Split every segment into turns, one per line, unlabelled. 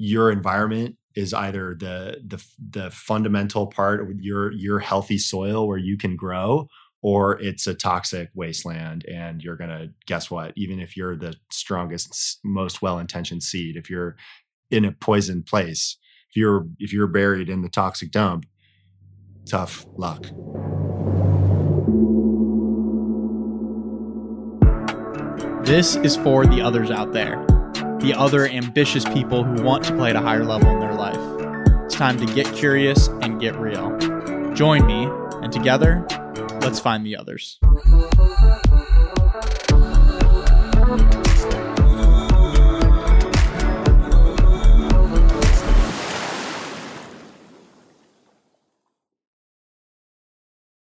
your environment is either the the the fundamental part of your your healthy soil where you can grow or it's a toxic wasteland and you're going to guess what even if you're the strongest most well-intentioned seed if you're in a poisoned place if you're if you're buried in the toxic dump tough luck.
This is for the others out there, the other ambitious people who want to play at a higher level in their life. It's time to get curious and get real. Join me, and together, let's find the others.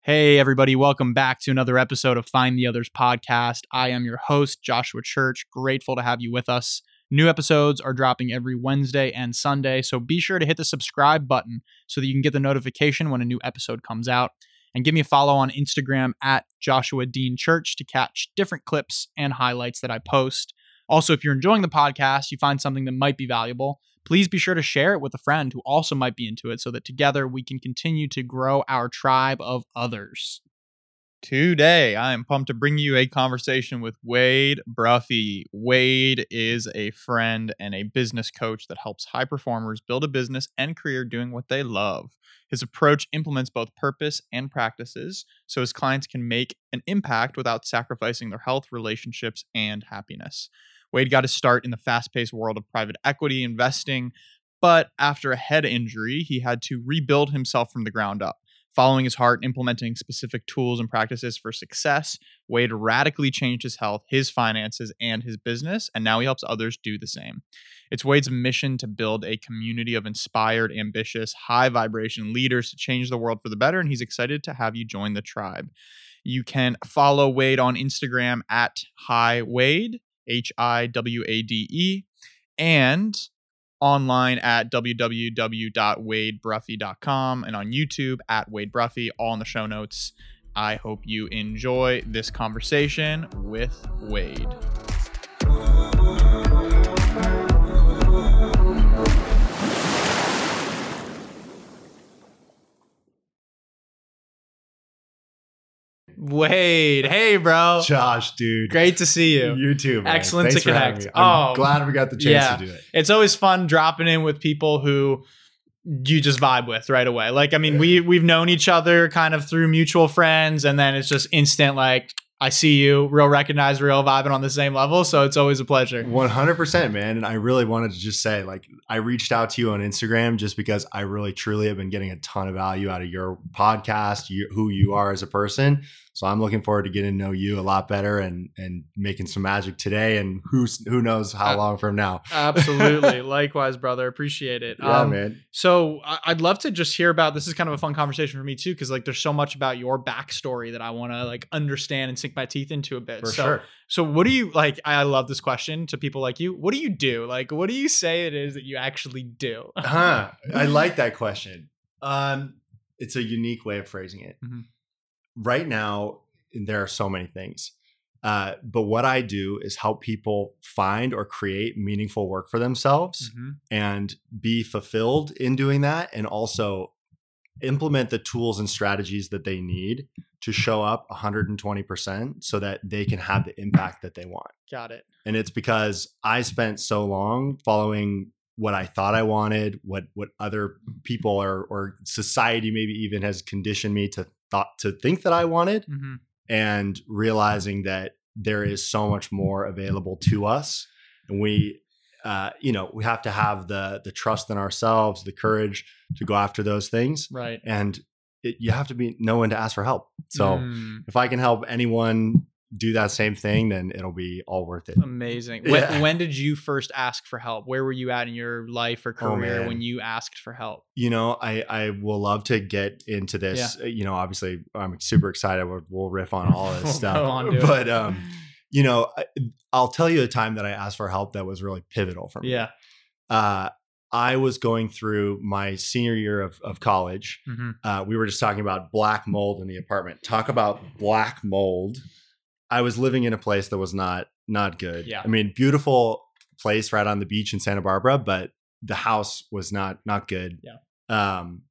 Hey, everybody, welcome back to another episode of Find the Others podcast. I am your host, Joshua Church. Grateful to have you with us. New episodes are dropping every Wednesday and Sunday, so be sure to hit the subscribe button so that you can get the notification when a new episode comes out. And give me a follow on Instagram at Joshua Dean Church to catch different clips and highlights that I post. Also, if you're enjoying the podcast, you find something that might be valuable, please be sure to share it with a friend who also might be into it so that together we can continue to grow our tribe of others. Today, I am pumped to bring you a conversation with Wade Bruffy. Wade is a friend and a business coach that helps high performers build a business and career doing what they love. His approach implements both purpose and practices so his clients can make an impact without sacrificing their health, relationships, and happiness. Wade got his start in the fast paced world of private equity investing, but after a head injury, he had to rebuild himself from the ground up. Following his heart, implementing specific tools and practices for success, Wade radically changed his health, his finances, and his business, and now he helps others do the same. It's Wade's mission to build a community of inspired, ambitious, high vibration leaders to change the world for the better, and he's excited to have you join the tribe. You can follow Wade on Instagram at Hi Wade. H I W A D E, and online at www.wadebruffy.com and on YouTube at Wade Bruffy, all in the show notes. I hope you enjoy this conversation with Wade. Wade, hey, bro.
Josh, dude.
Great to see you.
You too. Man.
Excellent
Thanks
to connect.
I'm
Oh,
glad we got the chance
yeah.
to do it.
It's always fun dropping in with people who you just vibe with right away. Like, I mean, we we've known each other kind of through mutual friends, and then it's just instant. Like, I see you, real recognize, real vibing on the same level. So it's always a pleasure.
100%, man. And I really wanted to just say, like, I reached out to you on Instagram just because I really, truly have been getting a ton of value out of your podcast, you, who you are as a person. So I'm looking forward to getting to know you a lot better and and making some magic today. And who's who knows how
Uh,
long from now?
Absolutely. Likewise, brother. Appreciate it.
Yeah,
Um,
man.
So I- I'd love to just hear about this is kind of a fun conversation for me too, because like there's so much about your backstory that I want to like understand and sink my teeth into a bit.
For
so
sure.
so what do you like? I love this question to people like you. What do you do? Like, what do you say it is that you actually do?
Huh. I like that question. Um, it's a unique way of phrasing it.
Mhm.
Right now, there are so many things. Uh, but what I do is help people find or create meaningful work for themselves
Mhm.
and be fulfilled in doing that and also implement the tools and strategies that they need to show up 120% so that they can have the impact that they want.
Got it.
And it's because I spent so long following what I thought I wanted, what what other people or or society maybe even has conditioned me to thought to think that I wanted
Mhm.
and realizing that there is so much more available to us and we uh, you know we have to have the the trust in ourselves the courage to go after those things
Right.
and it, you have to be know when to ask for help so
Mm,
if i can help anyone do that same thing then it'll be all worth it
amazing. When,
Yeah.
when did you first ask for help? Where were you at in your life or
Oh,
career
man.
when you asked for help?
you know i i will love to get into this Uh, you know obviously i'm super excited we'll, we'll riff on all this
We'll
stuff
on
but um you know I, i'll tell you a time that i asked for help that was really pivotal for me
Yeah.
uh i was going through my senior year of, of college
hmm
uh, we were just talking about black mold in the apartment talk about black mold i was living in a place that was not not good
Yeah.
i mean beautiful place right on the beach in santa barbara but the house was not not good.
Yeah.
Um,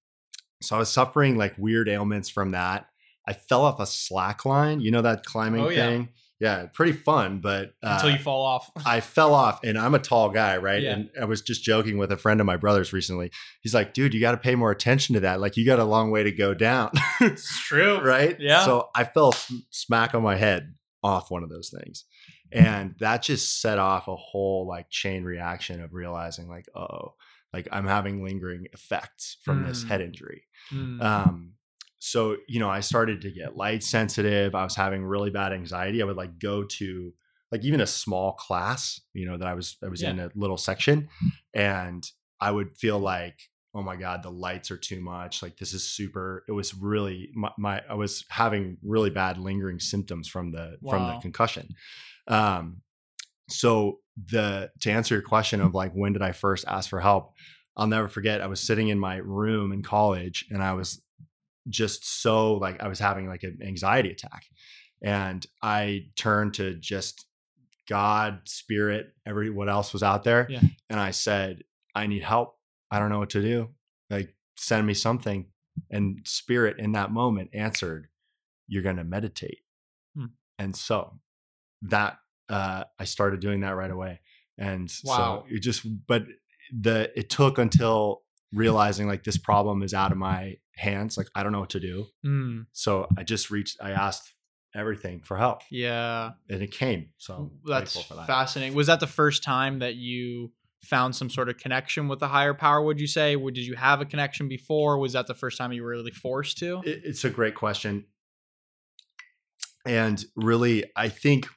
so I was suffering like weird ailments from that. I fell off a slack line. You know that climbing
Oh, yeah.
thing? Yeah, pretty fun, but uh,
Until you fall off.
I fell off, and I'm a tall guy, right?
Yeah.
And I was just joking with a friend of my brother's recently. He's like, "Dude, you got to pay more attention to that. Like, you got a long way to go down."
it's true.
right?
Yeah.
So I fell smack on my head off one of those things. And that just set off a whole like chain reaction of realizing like, oh, like I'm having lingering effects from this
Mm.
head injury.
Mm.
Um, so, you know, I started to get light sensitive. I was having really bad anxiety. I would like go to like even a small class, you know, that I was I was in a little section and I would feel like, oh my God, the lights are too much. Like this is super. It was really my, my I was having really bad lingering symptoms from the from the concussion. Um so the to answer your question of like when did I first ask for help, I'll never forget. I was sitting in my room in college and I was just so like I was having like an anxiety attack. And I turned to just God, spirit, every what else was out there.
Yeah.
And I said, I need help. I don't know what to do. Like send me something. And spirit in that moment answered, You're gonna meditate.
Hmm.
And so that uh I started doing that right away. And
Wow.
so it just but the it took until realizing like this problem is out of my hands. Like I don't know what to do.
Mm.
So I just reached I asked everything for help
Yeah.
and it came. So I'm
That's
for that.
fascinating. Was that the first time that you found some sort of connection with the higher power? Would you say? Did you have a connection before? Was that the first time you were really forced to?
It's a great question. And really, I think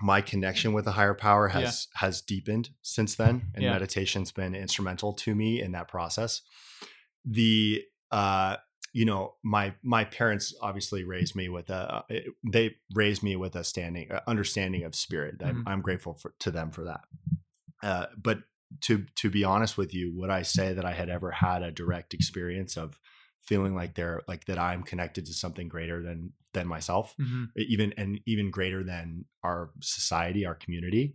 my connection with a higher power
Yeah.
has has deepened since then, and
Yeah.
meditation's been instrumental to me in that process. The uh, you know, my my parents obviously raised me with a they raised me with a standing uh, understanding of spirit. I'm,
Mhm.
I'm grateful for, to them for that. Uh, but to to be honest with you, would I say that I had ever had a direct experience of feeling like they're like that I'm connected to something greater than than myself,
Mhm.
even and even greater than our society, our community?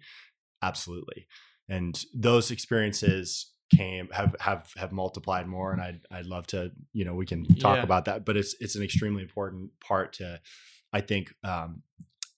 Absolutely. And those experiences came have have have multiplied more and I'd I'd love to, you know, we can talk
Yeah.
about that, but it's it's an extremely important part to I think um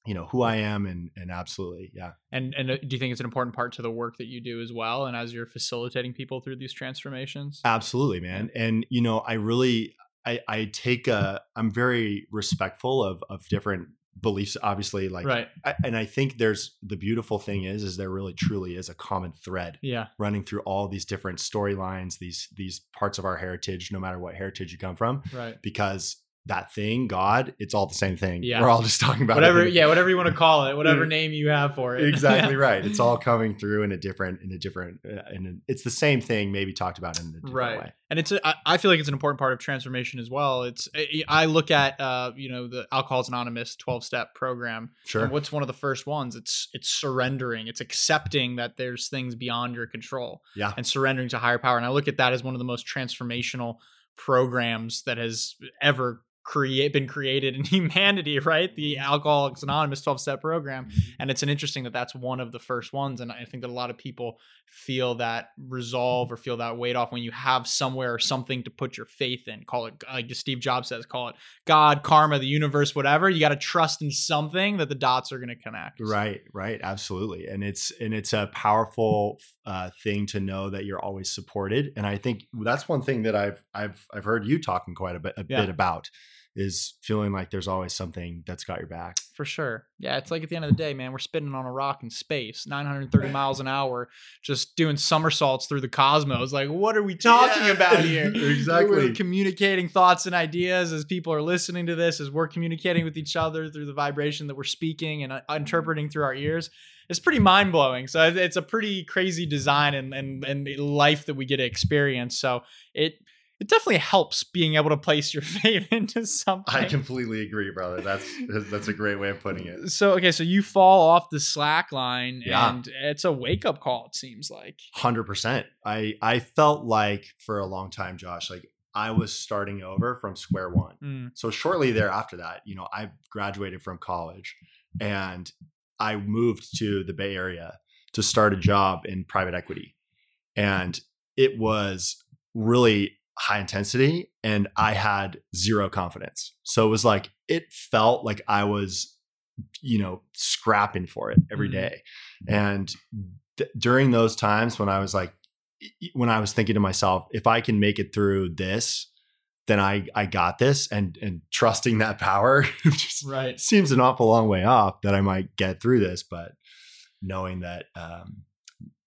you know who I am and and absolutely yeah
And and uh, do you think it's an important part to the work that you do as well? And as you're facilitating people through these transformations?
Absolutely, man. And you know, I really I I take a I'm very respectful of of different beliefs obviously like
right.
I, and I think there's the beautiful thing is is there really truly is a common thread
Yeah.
running through all these different storylines these these parts of our heritage no matter what heritage you come from
Right.
because that thing God it's all the same thing.
Yeah.
We're all just talking about
Whatever.
a-
Yeah. Whatever you want to call it. Whatever name you have for it.
exactly right. It's all coming through in a different in a different uh, in it's the same thing maybe talked about in a different
right
way.
and it's a, I- feel like it's an important part of transformation as well it's I- look at uh you know the alcoholics anonymous 12 step program
Sure.
and what's one of the first ones it's it's surrendering it's accepting that there's things beyond your control
Yeah.
and surrendering to higher power and i look at that as one of the most transformational programs that has ever create been created in humanity right? The alcoholics anonymous 12 step program mm-hmm. and it's an interesting that that's one of the first ones. And i think that a lot of people feel that resolve mm-hmm. or feel that weight off when you have somewhere or something to put your faith in. Call it uh, like steve jobs says call it god karma the universe whatever. You got to trust in something that the dots are going to connect.
Right, right, absolutely, and it's and it's a powerful uh, thing to know that you're always supported, and I think that's one thing that I've I've I've heard you talking quite a bit a
Yeah.
bit about is feeling like there's always something that's got your back.
for sure. Yeah it's like at the end of the day man we're spinning on a rock in space 930 miles an hour just doing somersaults through the cosmos. Like what are we talking
Yeah,
about here?
Exactly.
we're communicating thoughts and ideas as people are listening to this as we're communicating with each other through the vibration that we're speaking and uh, interpreting through our ears. It's pretty mind-blowing. So it's a pretty crazy design and, and and life that we get to experience. So it it definitely helps being able to place your faith into something
I completely agree, brother. That's that's a great way of putting it.
so okay so you fall off the slack line
Yeah.
and it's a wake-up call it seems like
Hundred percent. I I felt like for a long time, Josh, like I was starting over from square one.
Mm,
so shortly thereafter that you know i graduated from college and i moved to the bay area to start a job in private equity and it was really high intensity and I had zero confidence. So it was like, it felt like I was, you know, scrapping for it every
Mhm.
And th- during those times when I was like, when I was thinking to myself, if I can make it through this, then I I got this, and and trusting that power just
Right.
seems an awful long way off that I might get through this, but knowing that um,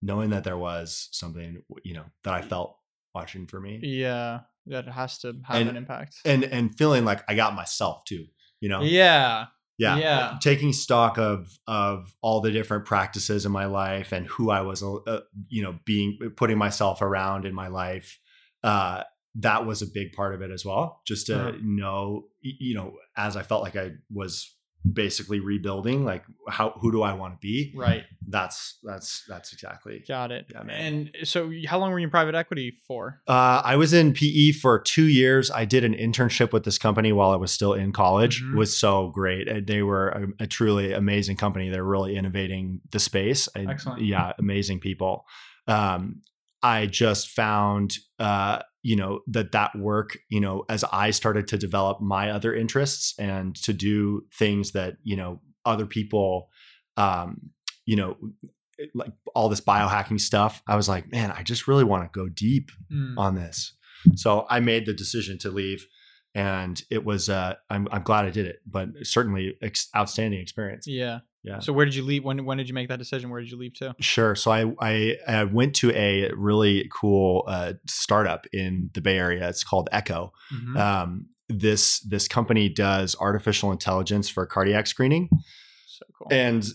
knowing that there was something you know that I felt watching for me,
Yeah. That has to have
And-
an impact.
and and feeling like I got myself too, you know,
yeah.
yeah,
Yeah.
taking stock of of all the different practices in my life and who I was, uh, you know, being putting myself around in my life. Uh, that was a big part of it as well. Just to
Uh-huh.
know, you know, as I felt like I was basically rebuilding, like how who do I want to be?
Right.
That's that's that's exactly.
Got it.
Yeah, man.
and so, how long were you in private equity for?
Uh, I was in PE for two years. I did an internship with this company while I was still in college.
Mhm.
It was so great. Uh, They were a, a truly amazing company. They're really innovating the space.
Excellent.
Yeah, amazing people. Um, I just found, uh, you know, that that work, you know, as I started to develop my other interests and to do things that, you know, other people, um, you know, like all this biohacking stuff, I was like, man, I just really want to go deep
Mm.
on this. So I made the decision to leave, and it was uh, I'm I'm glad I did it, but certainly ex- outstanding experience.
Yeah.
Yeah.
So, where did you leave? When When did you make that decision? Where did you leave to?
Sure. So I I, I went to a really cool uh, startup in the Bay Area. It's called Eko.
Mhm.
Um, this this company does artificial intelligence for cardiac screening.
so cool.
and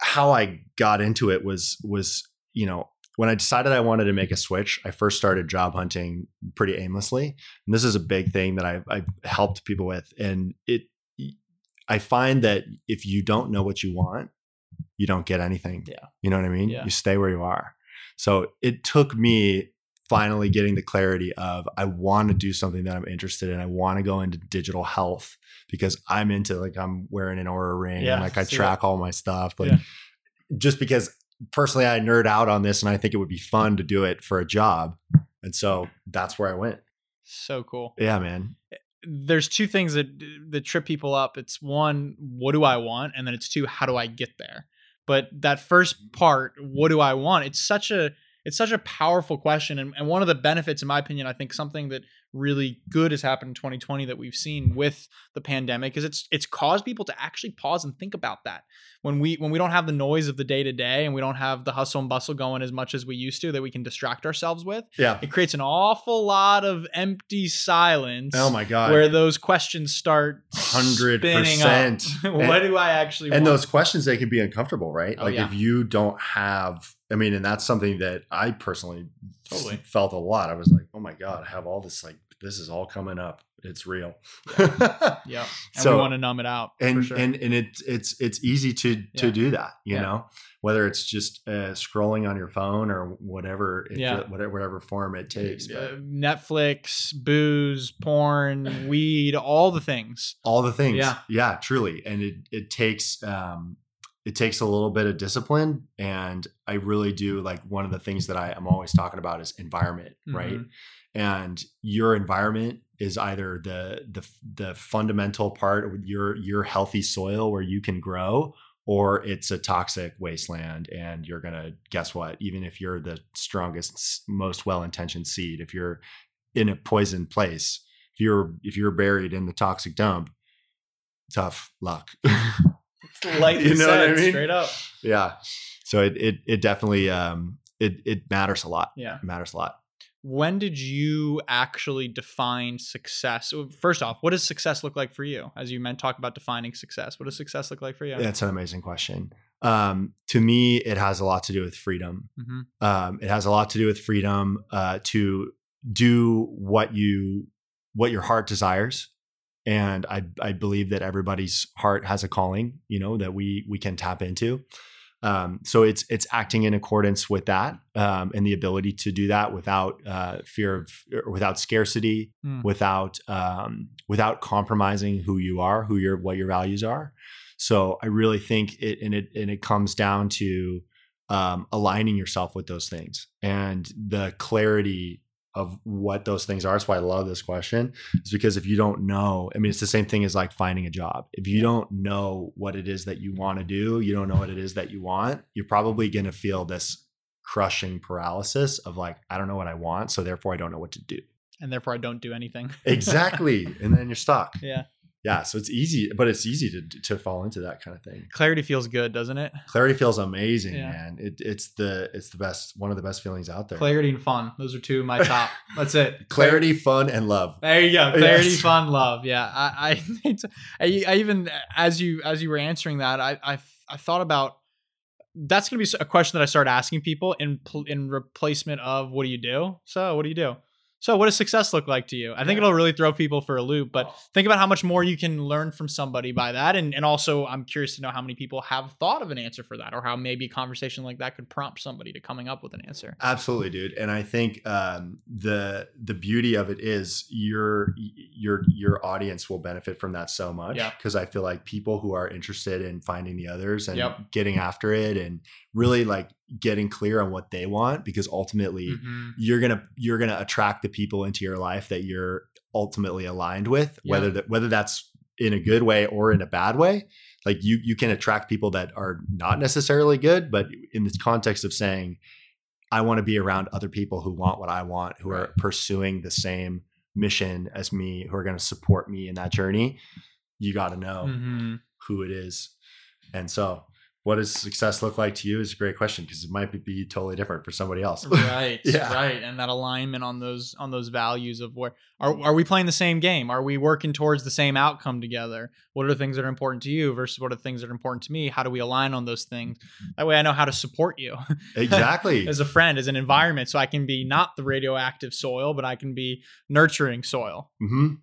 how I got into it was was you know when I decided I wanted to make a switch, I first started job hunting pretty aimlessly, and this is a big thing that I've, I've helped people with. And it, I find that if you don't know what you want, you don't get anything.
Yeah.
you know what I mean.
Yeah.
You stay where you are. So it took me finally getting the clarity of I want to do something that I'm interested in. I want to go into digital health because I'm into like I'm wearing an Oura ring
Yeah,
and like I track all my stuff. Like
Yeah.
just because personally I nerd out on this and I think it would be fun to do it for a job. And so that's where I went.
so cool.
Yeah, man.
Eh, There's two things that that trip people up. It's one, what do I want, and then it's two, how do I get there? But that first mm-hmm. part, what do I want? It's such a it's such a powerful question, and, and one of the benefits, in my opinion, I think something that really good has happened in 2020 that we've seen with the pandemic is it's it's caused people to actually pause and think about that when we when we don't have the noise of the day to day and we don't have the hustle and bustle going as much as we used to that we can distract ourselves with
Yeah.
it creates an awful lot of empty silence
Oh my God.
where those questions start
100%.
spinning up. what do I actually
and
want?
those questions they can be uncomfortable, right?
Oh,
like
yeah.
if you don't have I mean, and that's something that I personally
Totally.
felt a lot. I was like, oh my God, I have all this like this is all coming up. It's real.
yeah and
So-
we want to numb it out for
and
sure.
and and it's it's it's easy to to do that you
Yeah.
know whether it's just uh, scrolling on your phone or whatever it,
Yeah.
whatever whatever form it takes
Uh, netflix booze porn weed all the things
all the things
Yeah.
yeah truly and it it takes um it takes a little bit of discipline and i really do like one of the things that i am always talking about is environment right?
Mhm.
and your environment is either the the the fundamental part of your your healthy soil where you can grow or it's a toxic wasteland and you're going to guess what? Even if you're the strongest most well-intentioned seed if you're in a poisoned place if you're if you're buried in the toxic dump tough luck
lightly
You know what I mean?
straight up.
Yeah. So it it it definitely um it it matters a lot.
Yeah.
It matters a lot.
When did you actually define success? First off what does success look like for you? As you meant talk about defining success what does success look like for you?
That's an amazing question. Um, to me, it has a lot to do with freedom.
hmm
Um, it has a lot to do with freedom uh, to do what you what your heart desires, and I I believe that everybody's heart has a calling, you know, that we we can tap into. Um, so it's it's acting in accordance with that um, and the ability to do that without uh, fear of or without scarcity,
Hmm.
without um, without compromising who you are, who your what your values are. So I really think it and it and it comes down to um, aligning yourself with those things and the clarity of what those things are. That's why I love this question. Is because if you don't know, I mean, it's the same thing as like finding a job. If you don't know what it is that you want to do, you don't know what it is that you want, you're probably going to feel this crushing paralysis of like, I don't know what I want. So therefore, I don't know what to do.
And therefore, I don't do anything.
exactly. And then you're stuck.
Yeah.
Yeah. So it's easy, but it's easy to, to fall into that kind of thing.
Clarity feels good, doesn't it?
Clarity feels amazing,
Yeah.
man. It, it's the, it's the best, one of the best feelings out there.
Clarity and fun. Those are two of my top. That's it.
Clarity, fun, and love.
There you go. Clarity,
Yes.
fun, love. Yeah. I, I, I, I even as you as you were answering that, I, I, I thought about that's going to be a question that I start asking people in in replacement of what do you do? So what do you do? So what does success look like to you? I think
Yeah.
it'll really throw people for a loop. But think about how much more you can learn from somebody by that, and and also I'm curious to know how many people have thought of an answer for that, or how maybe a conversation like that could prompt somebody to coming up with an answer.
Absolutely, dude. And I think um, the the beauty of it is your your your audience will benefit from that so much.
Yeah.
Because I feel like people who are interested in finding the others and
Yep.
getting after it and really like getting clear on what they want, because ultimately
Mhm.
you're gonna you're gonna attract the people into your life that you're ultimately aligned with,
Yeah.
whether that whether that's in a good way or in a bad way. Like you you can attract people that are not necessarily good, but in this context of saying, I want to be around other people who want what I want, who are pursuing the same mission as me, who are going to support me in that journey. You got to know
Mhm.
who it is. And so, what does success look like to you is a great question because it might be, be totally different for somebody else.
right
Yeah.
right and that alignment on those on those values of where are, are we playing the same game? Are we working towards the same outcome together? What are the things that are important to you versus what are the things that are important to me? How do we align on those things? That way i know how to support you.
Exactly.
as a friend as an environment so i can be not the radioactive soil but i can be nurturing soil.
Hmm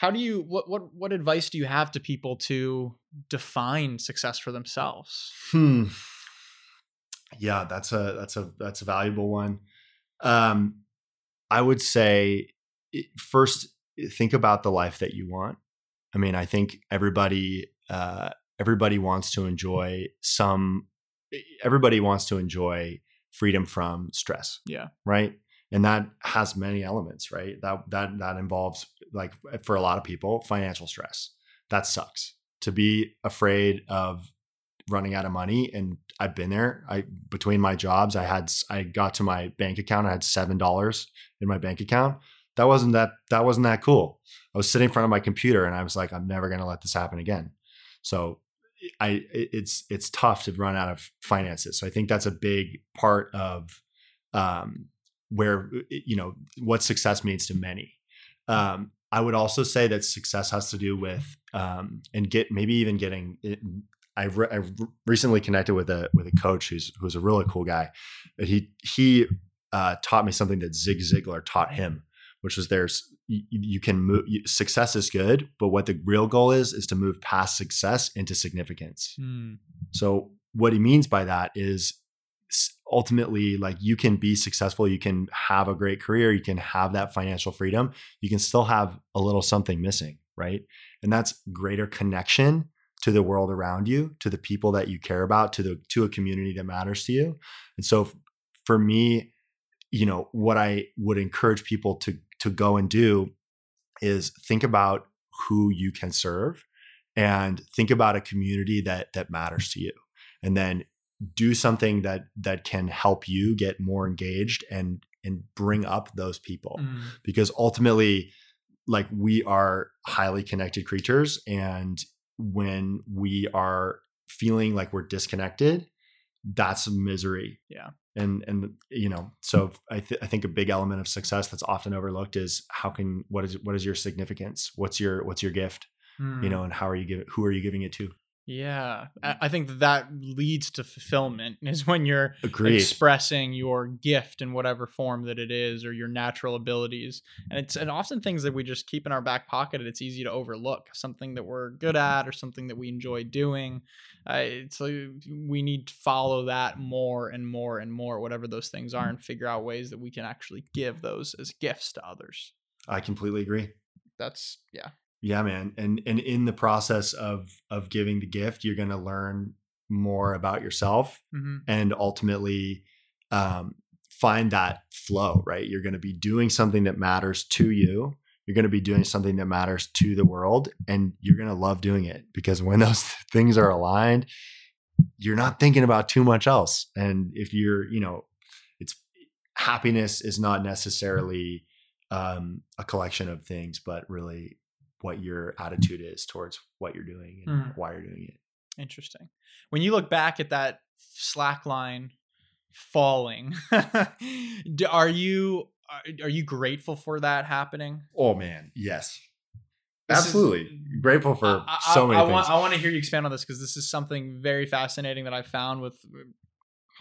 how do you what what what advice do you have to people to define success for themselves
Hmm. Yeah, that's a that's a that's a valuable one. Um, I would say first think about the life that you want. I mean, I think everybody uh, everybody wants to enjoy some. Everybody wants to enjoy freedom from stress.
Yeah.
Right. And that has many elements, right? That that that involves like for a lot of people, financial stress. That sucks. To be afraid of running out of money and I've been there. I between my jobs, I had I got to my bank account, I had seven dollars in my bank account. That wasn't that that wasn't that cool. I was sitting in front of my computer and I was like, I'm never gonna let this happen again. So I it's it's tough to run out of finances. So I think that's a big part of um where you know what success means to many. Um, I would also say that success has to do with um, and get maybe even getting. It, I re- I recently connected with a with a coach who's who's a really cool guy. He he uh, taught me something that Zig Ziglar taught him, which was there's you, you can move. You, success is good, but what the real goal is is to move past success into significance.
Hmm.
So what he means by that is ultimately like you can be successful, you can have a great career, you can have that financial freedom, you can still have a little something missing, right? And that's greater connection to the world around you, to the people that you care about, to the to a community that matters to you. And so f- for me, you know, what I would encourage people to to go and do is think about who you can serve and think about a community that that matters to you and then do something that that can help you get more engaged and and bring up those people
Hmm.
because ultimately like we are highly connected creatures and when we are feeling like we're disconnected that's misery
Yeah.
and and you know so i th- i think a big element of success that's often overlooked is how can what is what is your significance what's your what's your gift
Hmm.
you know and how are you giving who are you giving it to
Yeah, I I think that that leads to fulfillment is when you're
agreed
expressing your gift in whatever form that it is or your natural abilities. And it's and often things that we just keep in our back pocket and it's easy to overlook. Something that we're good at or something that we enjoy doing. Uh, it's like we need to follow that more and more and more, whatever those things are, and figure out ways that we can actually give those as gifts to others.
i completely agree
That's yeah.
Yeah, man. And and in the process of of giving the gift, you're going to learn more about yourself
hmm
and ultimately um, find that flow, right? You're going to be doing something that matters to you. You're going to be doing something that matters to the world, and you're going to love doing it because when those things are aligned, you're not thinking about too much else. And if you're, you know, it's happiness is not necessarily um, a collection of things, but really what your attitude is towards what you're doing and
Mhm.
why you're doing it.
Interesting. When you look back at that slack line falling, are you are, you grateful for that happening?
Oh man, yes,
This is-
absolutely grateful for
I,
so many
I
things.
Want, I want to hear you expand on this because this is something very fascinating that I found with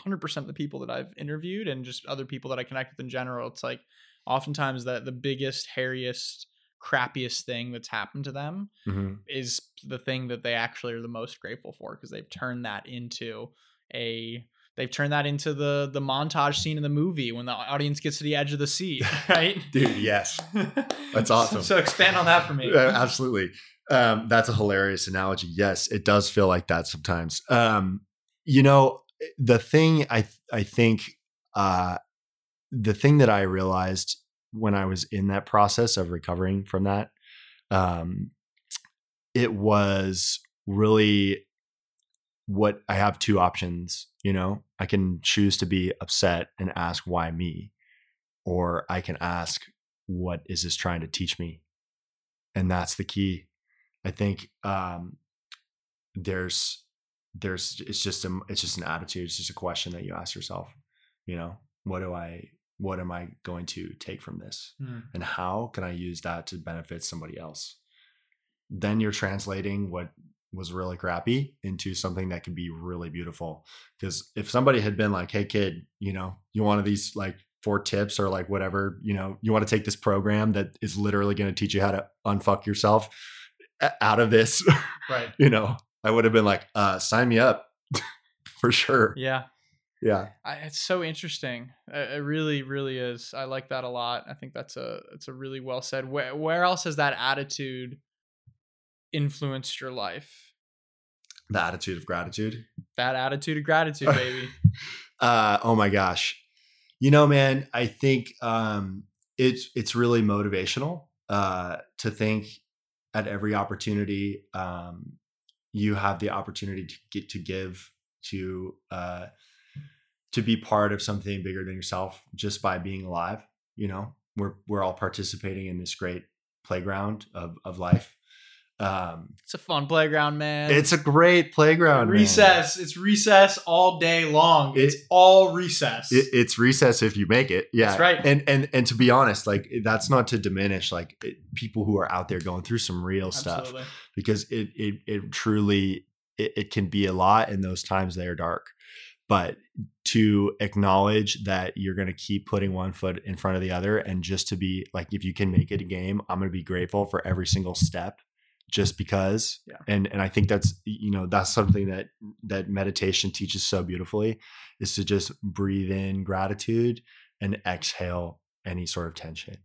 100% of the people that I've interviewed and just other people that I connect with in general. It's like oftentimes that the biggest, hairiest, crappiest thing that's happened to them
Mhm.
is the thing that they actually are the most grateful for because they've turned that into a they've turned that into the the montage scene in the movie when the audience gets to the edge of the seat right
Dude, yes. That's awesome.
so expand on that for me
absolutely. Um, that's a hilarious analogy. Yes, it does feel like that sometimes. Um, you know, the thing I I think uh, the thing that I realized when I was in that process of recovering from that, um, it was really what I have two options. You know, I can choose to be upset and ask why me, or I can ask what is this trying to teach me? And that's the key. I think um there's there's it's just a it's just an attitude. It's just a question that you ask yourself you know? What do i what am i going to take from this?
Hmm.
and how can i use that to benefit somebody else? Then you're translating what was really crappy into something that can be really beautiful. Because if somebody had been like hey kid you know you want these like four tips or like whatever you know you want to take this program that is literally going to teach you how to unfuck yourself out of this
right.
you know i would have been like uh sign me up for sure.
Yeah
yeah
I, it's so interesting. It, it really, really is. I like that a lot. I think that's a it's a really well said. Where where else has that attitude influenced your life?
the attitude of gratitude
That attitude of gratitude, baby.
uh oh my gosh you know man i think um it's it's really motivational uh to think at every opportunity um you have the opportunity to get to give to uh to be part of something bigger than yourself just by being alive you know we're we're all participating in this great playground of of life um
It's a fun playground, man.
it's a great playground man.
recess. It's recess all day long.
It-
it's all recess.
it, it's recess if you make it yeah
That's right.
and and and to be honest like that's not to diminish like it, people who are out there going through some real stuff
Absolutely.
because it it, it truly it, it can be a lot in those times they are dark but to acknowledge that you're going to keep putting one foot in front of the other and just to be like if you can make it a game i'm going to be grateful for every single step just because
Yeah.
and and i think that's you know that's something that that meditation teaches so beautifully is to just breathe in gratitude and exhale any sort of tension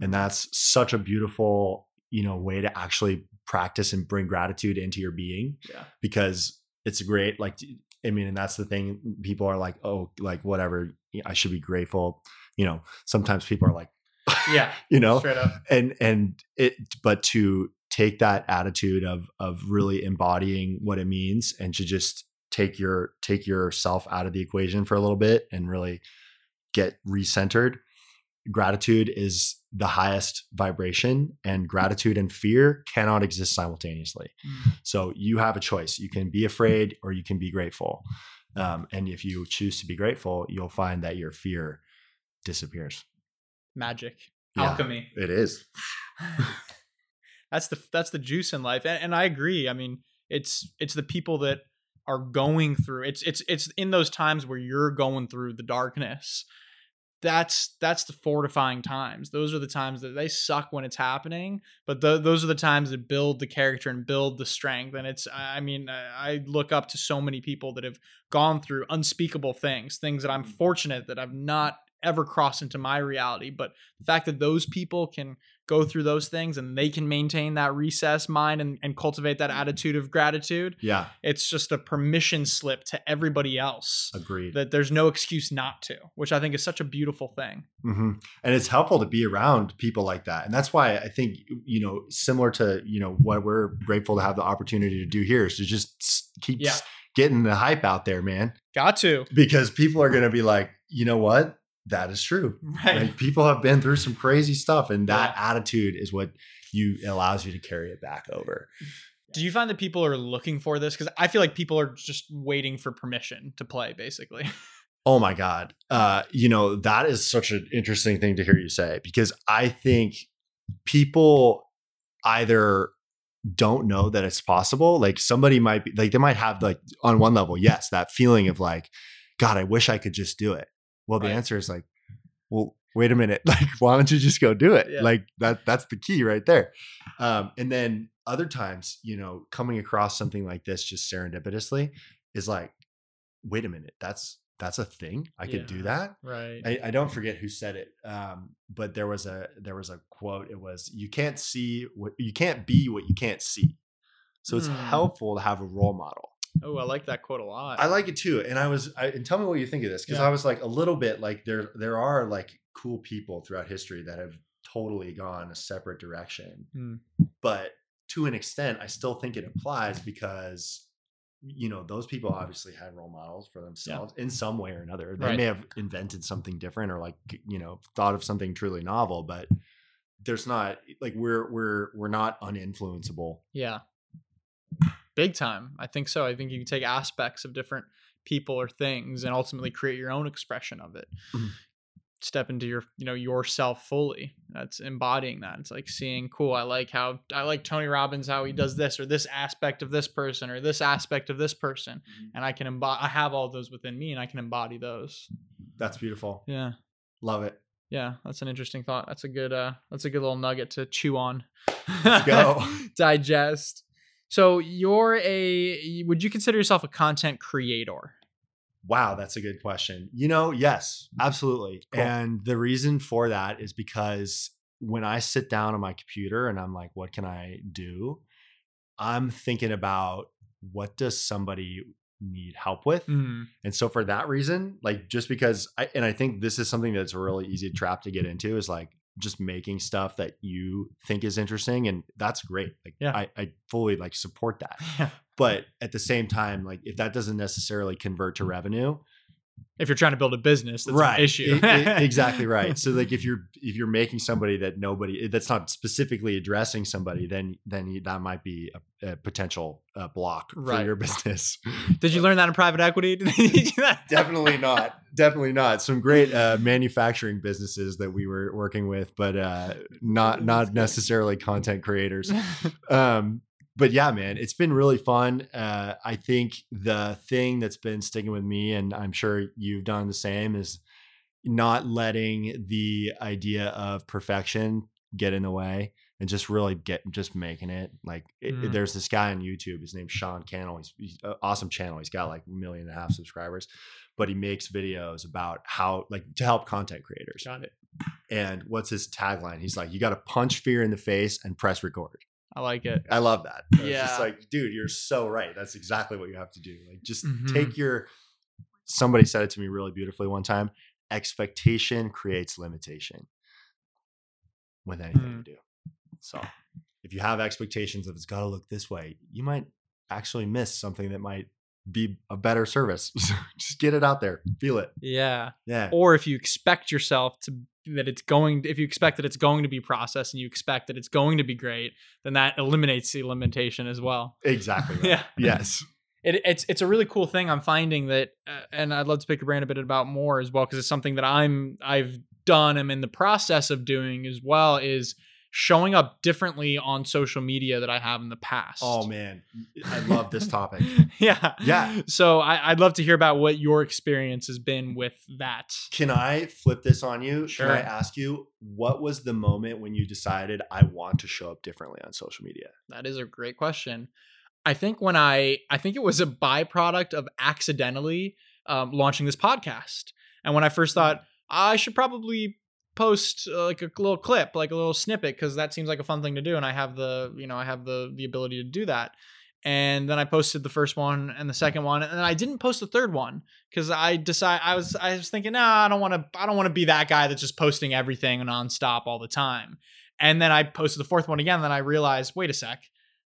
and mm-hmm. that's such a beautiful you know way to actually practice and bring gratitude into your being
Yeah.
because it's great like i mean and that's the thing people are like oh like whatever i should be grateful you know sometimes people are like
Yeah.
you know
Straight up.
and and it but to take that attitude of of really embodying what it means and to just take your take yourself out of the equation for a little bit and really get recentered gratitude is the highest vibration and gratitude and fear cannot exist simultaneously
Mm.
so you have a choice you can be afraid or you can be grateful um, and if you choose to be grateful you'll find that your fear disappears
Magic.
Yeah.
Alchemy.
it is
that's the that's the juice in life and, and i agree i mean it's it's the people that are going through it's it's it's in those times where you're going through the darkness that's that's the fortifying times those are the times that they suck when it's happening but tho- those are the times that build the character and build the strength and it's i mean I, I look up to so many people that have gone through unspeakable things things that i'm mm. fortunate that i've not ever crossed into my reality. But the fact that those people can go through those things and they can maintain that recess mind and, and cultivate that attitude of gratitude,
Yeah,
it's just a permission slip to everybody else
agreed.
that there's no excuse not to, which I think is such a beautiful thing.
hmm And it's helpful to be around people like that. And that's why I think, you know, similar to, you know, what we're grateful to have the opportunity to do here is to just keep
Yeah.
getting the hype out there, man.
Got to.
Because people are going to be like, you know what? That is true.
Right.
Like people have been through some crazy stuff. And that attitude is what you allows you to carry it back over.
Do you find that people are looking for this? Because I feel like people are just waiting for permission to play, basically.
Oh my God. Uh, you know, that is such an interesting thing to hear you say because I think people either don't know that it's possible. Like somebody might be like, they might have like on one level, yes, that feeling of like, God, I wish I could just do it. Well, the
Right.
answer is like, well, wait a minute. Like, why don't you just go do it?
Yeah.
Like that, that's the key right there. Um, and then other times, you know, coming across something like this just serendipitously is like, wait a minute, that's that's a thing. I could do that.
Right.
I, I don't forget who said it, um, but there was a there was a quote. It was, "You can't see what you can't be what you can't see." So it's
Hmm.
helpful to have a role model.
Oh, I like that quote a lot.
I like it too, and I was. I, and tell me what you think of this because
Yeah.
I was like a little bit like there. There are like cool people throughout history that have totally gone a separate direction,
Hmm.
but to an extent, I still think it applies because you know those people obviously had role models for themselves in some way or another. They
Right.
may have invented something different or like you know thought of something truly novel, but there's not like we're we're we're not uninfluenceable.
Yeah. Big time. I think so. I think you can take aspects of different people or things and ultimately create your own expression of it.
Mhm.
Step into your, you know, yourself fully. That's embodying that. It's like seeing, cool, I like how I like Tony Robbins how he does this or this aspect of this person or this aspect of this person. And I can embody I have all those within me and I can embody those.
That's beautiful.
Yeah.
Love it.
Yeah, that's an interesting thought. That's a good uh that's a good little nugget to chew on.
Let's go.
Digest. So you're a would you consider yourself a content creator?
Wow, that's a good question. You know, yes, absolutely.
Cool.
And the reason for that is because when I sit down on my computer and I'm like, what can I do? I'm thinking about what does somebody need help with?
Mm,
And so for that reason, like just because I and I think this is something that's a really easy trap to get into is like just making stuff that you think is interesting and that's great. Like
Yeah.
I, I fully like support that.
yeah.
But at the same time, like if that doesn't necessarily convert to mm. revenue,
If you're trying to build a business, that's an issue.
I- I- exactly right. So like if you're if you're making somebody that nobody that's not specifically addressing somebody, then then you, that might be a, a potential uh, block
Right.
for your business.
Did you learn that in private equity? Did you do that?
Definitely not. Definitely not. Some great uh, manufacturing businesses that we were working with, but uh, not not necessarily content creators. um but yeah man it's been really fun uh i think the thing that's been sticking with me and i'm sure you've done the same is not letting the idea of perfection get in the way and just really get just making it like it,
Mm.
there's this guy on youtube his name's sean cannell he's, he's an awesome channel he's got like a million and a half subscribers but he makes videos about how like to help content creators
Got it.
and what's his tagline he's like you got to punch fear in the face and press record
I like it.
I love that. It's
Yeah.
just like, dude, you're so right. That's exactly what you have to do. Like, just
Mhm.
take your. Somebody said it to me really beautifully one time. Expectation creates limitation with anything
Mm.
you do. So, if you have expectations of it's got to look this way, you might actually miss something that might be a better service. just get it out there, feel it.
Yeah.
Yeah,
Or if you expect yourself to that it's going if you expect that it's going to be processed and you expect that it's going to be great, then that eliminates the limitation as well.
exactly. Right.
Yeah.
Yes.
it, it's it's a really cool thing I'm finding that, uh, and I'd love to pick your brain a bit about more as well because it's something that I'm I've done. I'm in the process of doing as well. Is showing up differently on social media that I have in the past.
Oh man, I love this topic.
yeah,
Yeah.
So I, I'd love to hear about what your experience has been with that.
Can I flip this on you?
Sure.
Can I ask you what was the moment when you decided I want to show up differently on social media?
That is a great question. I think when I I think it was a byproduct of accidentally um, launching this podcast, and when I first thought I should probably post uh, like a little clip, like a little snippet, because that seems like a fun thing to do, and I have the you know I have the the ability to do that. And then I posted the first one and the second one, and then I didn't post the third one because I decide I was I was thinking, nah, I don't want to I don't want to be that guy that's just posting everything nonstop all the time. And then I posted the fourth one again. And then I realized, wait a sec,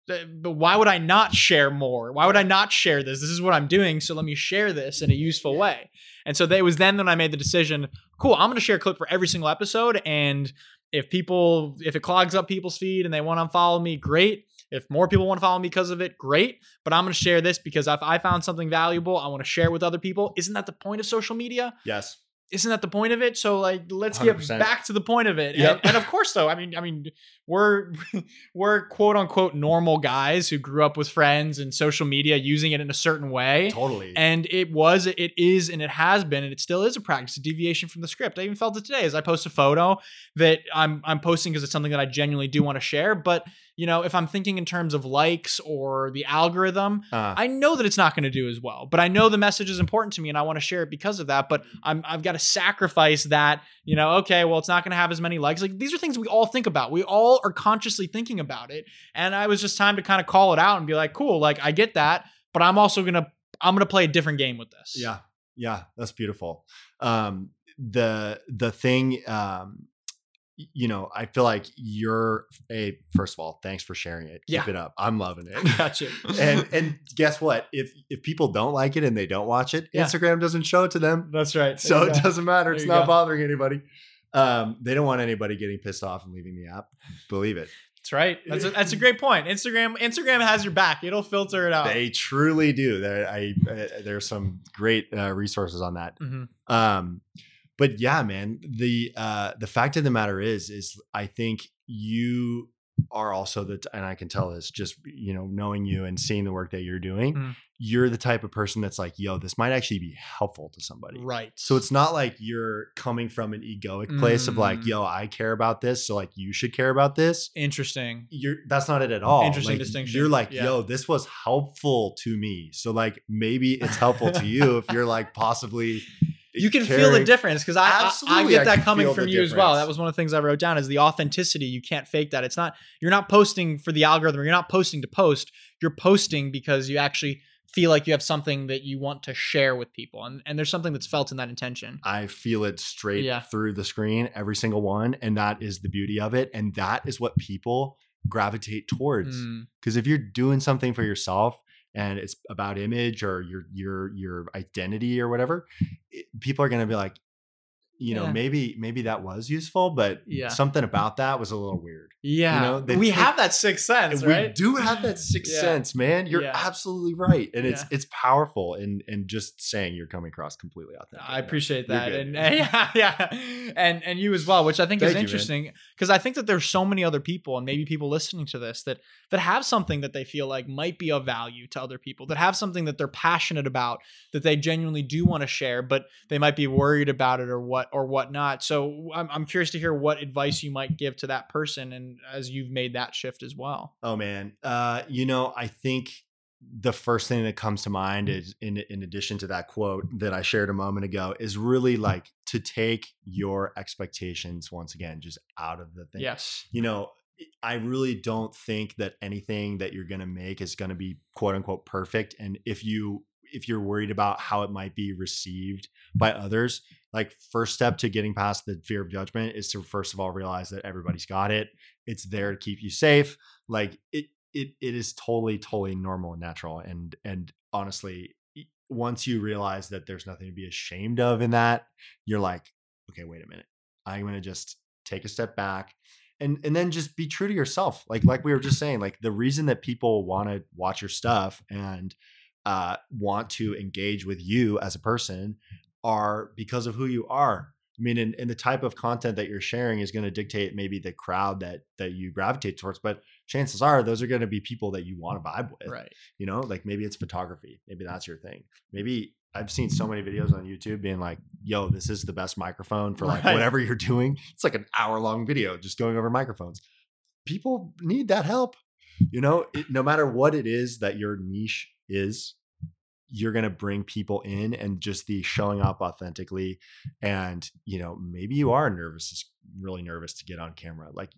but why would I not share more? Why would I not share this? This is what I'm doing, so let me share this in a useful way. And so it was then that I made the decision, cool, I'm going to share a clip for every single episode and if people if it clogs up people's feed and they want to follow me, great. If more people want to follow me because of it, great. But I'm going to share this because if I found something valuable, I want to share with other people. Isn't that the point of social media?
Yes
isn't that the point of it? So like, let's 100%. get back to the point of it.
Yep.
And, and, of course, though, I mean, I mean, we're we're quote unquote normal guys who grew up with friends and social media using it in a certain way.
Totally.
And it was, it is, and it has been, and it still is a practice, a deviation from the script. I even felt it today as I post a photo that I'm I'm posting because it's something that I genuinely do want to share, but you know, if I'm thinking in terms of likes or the algorithm, uh, I know that it's not going to do as well. But I know the message is important to me and I want to share it because of that. But I'm I've got to sacrifice that, you know, okay, well, it's not going to have as many likes. Like these are things we all think about. We all are consciously thinking about it. And I was just time to kind of call it out and be like, cool, like I get that, but I'm also gonna I'm gonna play a different game with this.
Yeah. Yeah, that's beautiful. Um the the thing um you know, I feel like you're a first of all, thanks for sharing it. Keep yeah. it up. I'm loving it.
Gotcha.
and and guess what? If if people don't like it and they don't watch it, yeah. Instagram doesn't show it to them.
That's right.
so it doesn't matter. There it's not go. bothering anybody. Um, they don't want anybody getting pissed off and leaving the app. Believe it.
That's right. That's a, that's a great point. Instagram Instagram has your back. It'll filter it out.
They truly do. There I, I there's some great uh, resources on that. Mm-hmm. Um, but yeah, man, the uh the fact of the matter is, is I think you are also the and I can tell this just you know knowing you and seeing the work that you're doing mm. you're the type of person that's like yo this might actually be helpful to somebody
right
so it's not like you're coming from an egoic place mm. of like mm. yo I care about this so like you should care about this
interesting
you're that's not it at all
interesting
like,
distinction
you're like yeah. yo this was helpful to me so like maybe it's helpful to you if you're like possibly
you can feel the difference because I, I, I get that coming from you difference. as well. That was one of the things I wrote down is the authenticity. You can't fake that. It's not you're not posting for the algorithm. You're not posting to post. You're posting because you actually feel like you have something that you want to share with people and, and there's something that's felt in that intention
i feel it straight yeah. through the screen every single one and that is the beauty of it and that is what people gravitate towards because mm. if you're doing something for yourself and it's about image or your your your identity or whatever it, people are going to be like you know, yeah. maybe maybe that was useful, but yeah. something about that was a little weird.
Yeah, you know, we have that sixth sense, right?
We do have that sixth yeah. sense, man. You're absolutely right, and it's it's powerful. And and just saying you're coming across completely authentic.
I appreciate that, and, and, yeah, yeah, and and you as well, which I think Thank is interesting because I think that there's so many other people, and maybe people listening to this that that have something that they feel like might be of value to other people, that have something that they're passionate about, that they genuinely do want to share, but they might be worried about it or what what or whatnot. So I'm, I'm curious to hear what advice you might give to that person, and as you've made that shift as well.
Oh man, uh, you know, I think the first thing that comes to mind is in in addition to that quote that I shared a moment ago is really like to take your expectations once again just out of the thing.
Yes.
You know, I really don't think that anything that you're going to make is going to be quote unquote perfect and if you if you're worried about how it might be received by others, like first step to getting past the fear of judgment is to first of all realize that everybody's got it. It's there to keep you safe. Like it it it is totally totally normal and natural and and honestly once you realize that there's nothing to be ashamed of in that, you're like, okay, wait a minute. I'm going to just take a step back and and then just be true to yourself. Like like we were just saying, like the reason that people want to watch your stuff and uh, want to engage with you as a person are because of who you are. I mean, and, and the type of content that you're sharing is going to dictate maybe the crowd that that you gravitate towards. But chances are those are going to be people that you want to vibe with.
Right.
You know, like maybe it's photography. Maybe that's your thing. Maybe I've seen so many videos on YouTube being like, yo, this is the best microphone for like right. whatever you're doing. It's like an hour long video just going over microphones. People need that help. You know, it, no matter what it is that your niche is you're going to bring people in and just the showing up authentically and you know maybe you are nervous is really nervous to get on camera like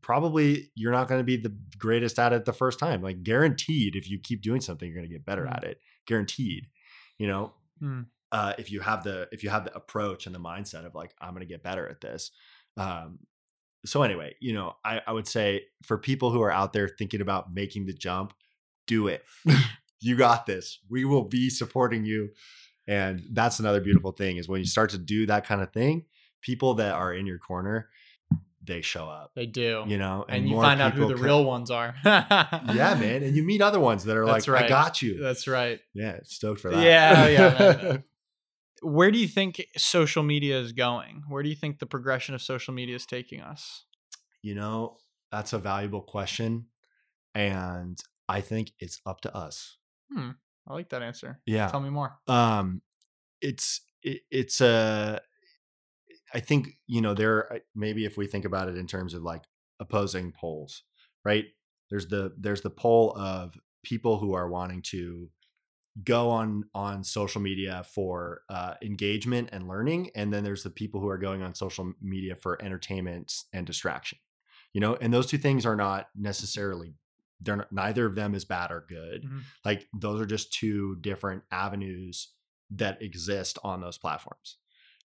probably you're not going to be the greatest at it the first time like guaranteed if you keep doing something you're going to get better mm. at it guaranteed you know mm. uh, if you have the if you have the approach and the mindset of like i'm going to get better at this um, so anyway you know I, I would say for people who are out there thinking about making the jump do it you got this. We will be supporting you. And that's another beautiful thing is when you start to do that kind of thing, people that are in your corner, they show up.
They do.
You know,
and, and you find out who the come. real ones are.
yeah, man. And you meet other ones that are that's like, right. I got you.
That's right.
Yeah, stoked for that.
Yeah, oh, yeah. Where do you think social media is going? Where do you think the progression of social media is taking us?
You know, that's a valuable question. And I think it's up to us.
Hmm. I like that answer.
Yeah.
Tell me more.
Um, it's it, it's a. I think you know there maybe if we think about it in terms of like opposing poles, right? There's the there's the pole of people who are wanting to go on on social media for uh, engagement and learning, and then there's the people who are going on social media for entertainment and distraction. You know, and those two things are not necessarily they're not, neither of them is bad or good. Mm-hmm. Like those are just two different avenues that exist on those platforms.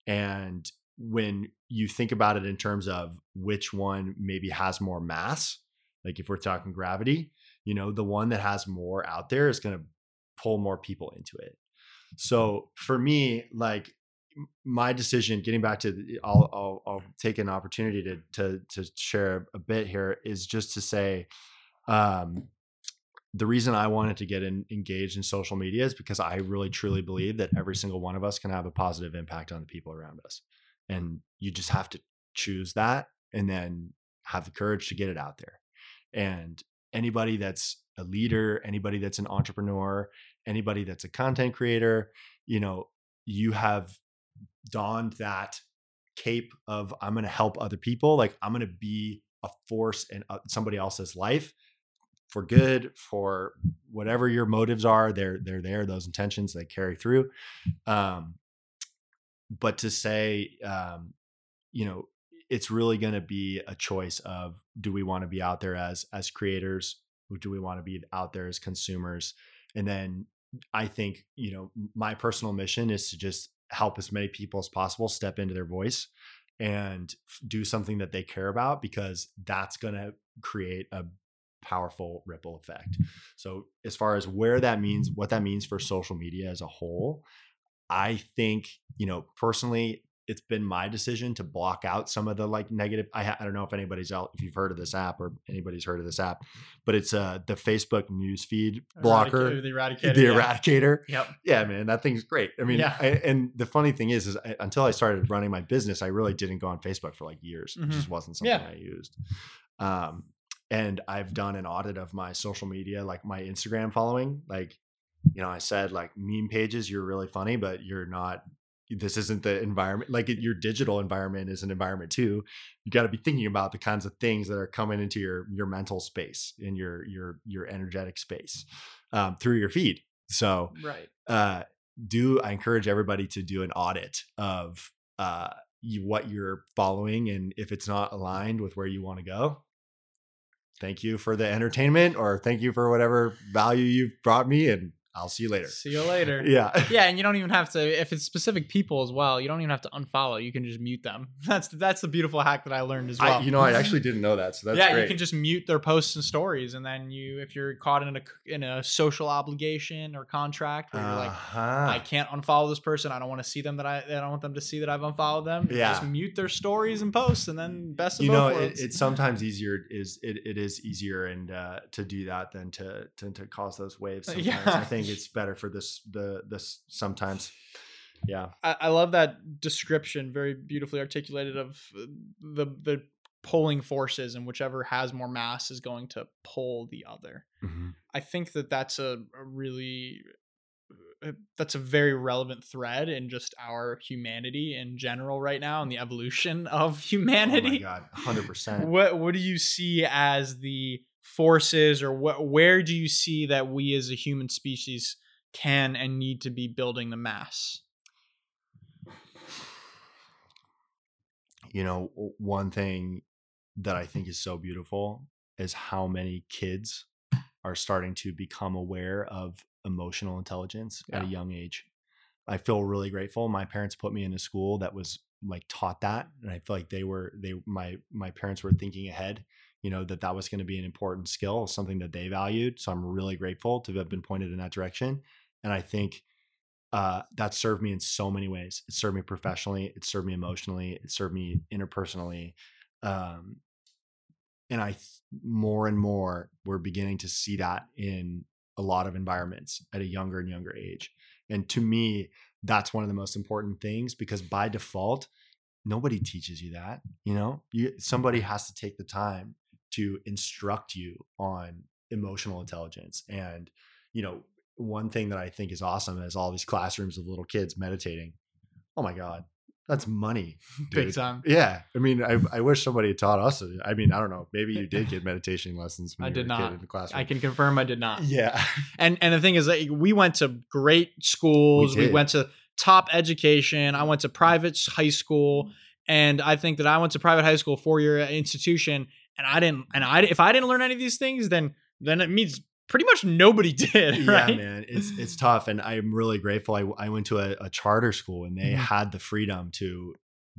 And when you think about it in terms of which one maybe has more mass, like if we're talking gravity, you know, the one that has more out there is going to pull more people into it. So for me, like my decision, getting back to, the, I'll, I'll, I'll take an opportunity to, to, to share a bit here is just to say, um, the reason I wanted to get in, engaged in social media is because I really truly believe that every single one of us can have a positive impact on the people around us. And you just have to choose that and then have the courage to get it out there. And anybody that's a leader, anybody that's an entrepreneur, anybody that's a content creator, you know, you have donned that cape of I'm going to help other people, like I'm going to be a force in uh, somebody else's life for good, for whatever your motives are, they're they're there. Those intentions they carry through. Um, but to say, um, you know, it's really going to be a choice of do we want to be out there as as creators, or do we want to be out there as consumers? And then I think you know my personal mission is to just help as many people as possible step into their voice and do something that they care about because that's going to create a powerful ripple effect. So, as far as where that means, what that means for social media as a whole, I think, you know, personally, it's been my decision to block out some of the like negative. I, ha- I don't know if anybody's out, if you've heard of this app or anybody's heard of this app, but it's uh the Facebook newsfeed blocker,
the eradicator,
the eradicator.
Yep.
Yeah, man, that thing's great. I mean,
yeah.
I, and the funny thing is, is I, until I started running my business, I really didn't go on Facebook for like years. Mm-hmm. It just wasn't something yeah. I used. Um, and I've done an audit of my social media, like my Instagram following. Like, you know, I said like meme pages, you're really funny, but you're not. This isn't the environment. Like your digital environment is an environment too. You got to be thinking about the kinds of things that are coming into your your mental space in your your your energetic space um, through your feed. So,
right.
Uh, do I encourage everybody to do an audit of uh, you, what you're following, and if it's not aligned with where you want to go, thank you for the entertainment or thank you for whatever value you've brought me and I'll see you later.
See you later.
Yeah.
Yeah, and you don't even have to if it's specific people as well, you don't even have to unfollow. You can just mute them. That's that's the beautiful hack that I learned as well.
I, you know, I actually didn't know that. So that's
Yeah,
great.
you can just mute their posts and stories and then you if you're caught in a in a social obligation or contract where you're uh-huh. like I can't unfollow this person. I don't want to see them that I I don't want them to see that I've unfollowed them.
Yeah.
Just mute their stories and posts and then best of
You
know,
it, it's sometimes easier is it, it is easier and uh, to do that than to, to to cause those waves sometimes. Yeah. I think it's better for this the this sometimes yeah
I, I, love that description very beautifully articulated of uh, the the pulling forces and whichever has more mass is going to pull the other mm-hmm. i think that that's a, a really uh, that's a very relevant thread in just our humanity in general right now and the evolution of humanity.
Oh my god, 100%.
What what do you see as the forces or what where do you see that we as a human species can and need to be building the mass?
You know, one thing that I think is so beautiful is how many kids are starting to become aware of emotional intelligence at a young age. I feel really grateful. My parents put me in a school that was like taught that, and I feel like they were they my my parents were thinking ahead. You know that that was going to be an important skill, something that they valued. So I'm really grateful to have been pointed in that direction, and I think uh, that served me in so many ways. It served me professionally. It served me emotionally. It served me interpersonally. Um, and I th- more and more we're beginning to see that in a lot of environments at a younger and younger age. And to me, that's one of the most important things because by default, nobody teaches you that. You know, you somebody has to take the time to instruct you on emotional intelligence. And you know, one thing that I think is awesome is all these classrooms of little kids meditating. Oh my god, that's money,
Big time.
Yeah, I mean, I, I wish somebody had taught us. Uh, I mean, I don't know. Maybe you did get meditation lessons. When
I
you
did
were a kid
not.
in the classroom.
I can confirm I did not.
Yeah,
And and the thing is that we went to great schools. We,
did.
went to top education. I went to private high school, mm. and I think that I went to private high school, four year institution, and I didn't. And I if I didn't learn any of these things, then then it means pretty much nobody did. Right?
yeah, man, it's it's tough, and I'm really grateful. I I went to a, a charter school, and they
Mhm.
had the freedom to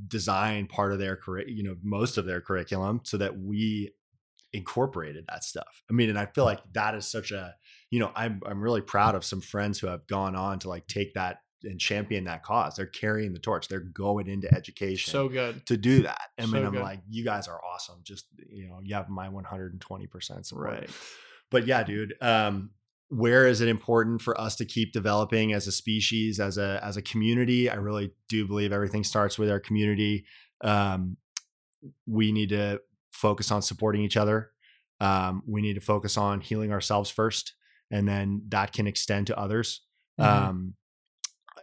design part of their curric, you know, most of their curriculum, so that we incorporated that stuff. I mean, and I feel like that is such a, you know, I'm I'm really proud of some friends who have gone on to like take that and champion that cause. They're carrying the torch. They're going into education.
So good.
to do that. I mean,
So
I'm
good.
like, you guys are awesome. Just you know, you have my 120% support.
Right.
But yeah, dude. Um, where is it important for us to keep developing as a species, as a as a community? I really do believe everything starts with our community. Um, we need to focus on supporting each other. Um, we need to focus on healing ourselves first, and then that can extend to others.
Mhm.
Um,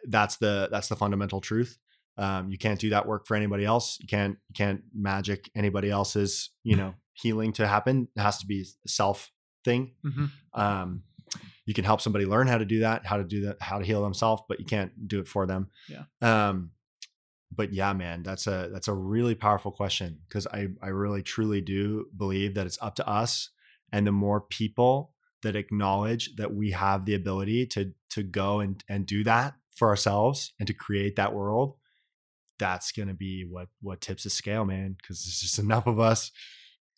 that's the that's the fundamental truth. Um, you can't do that work for anybody else. You can't you can't magic anybody else's you know healing to happen. It has to be a self thing.
Mhm.
Um, you can help somebody learn how to do that, how to do that, how to heal themselves, but you can't do it for them.
Yeah.
Um, but yeah, man, that's a that's a really powerful question because I I really truly do believe that it's up to us, and the more people that acknowledge that we have the ability to to go and and do that for ourselves and to create that world, that's gonna be what what tips the scale, man. Because there's just enough of us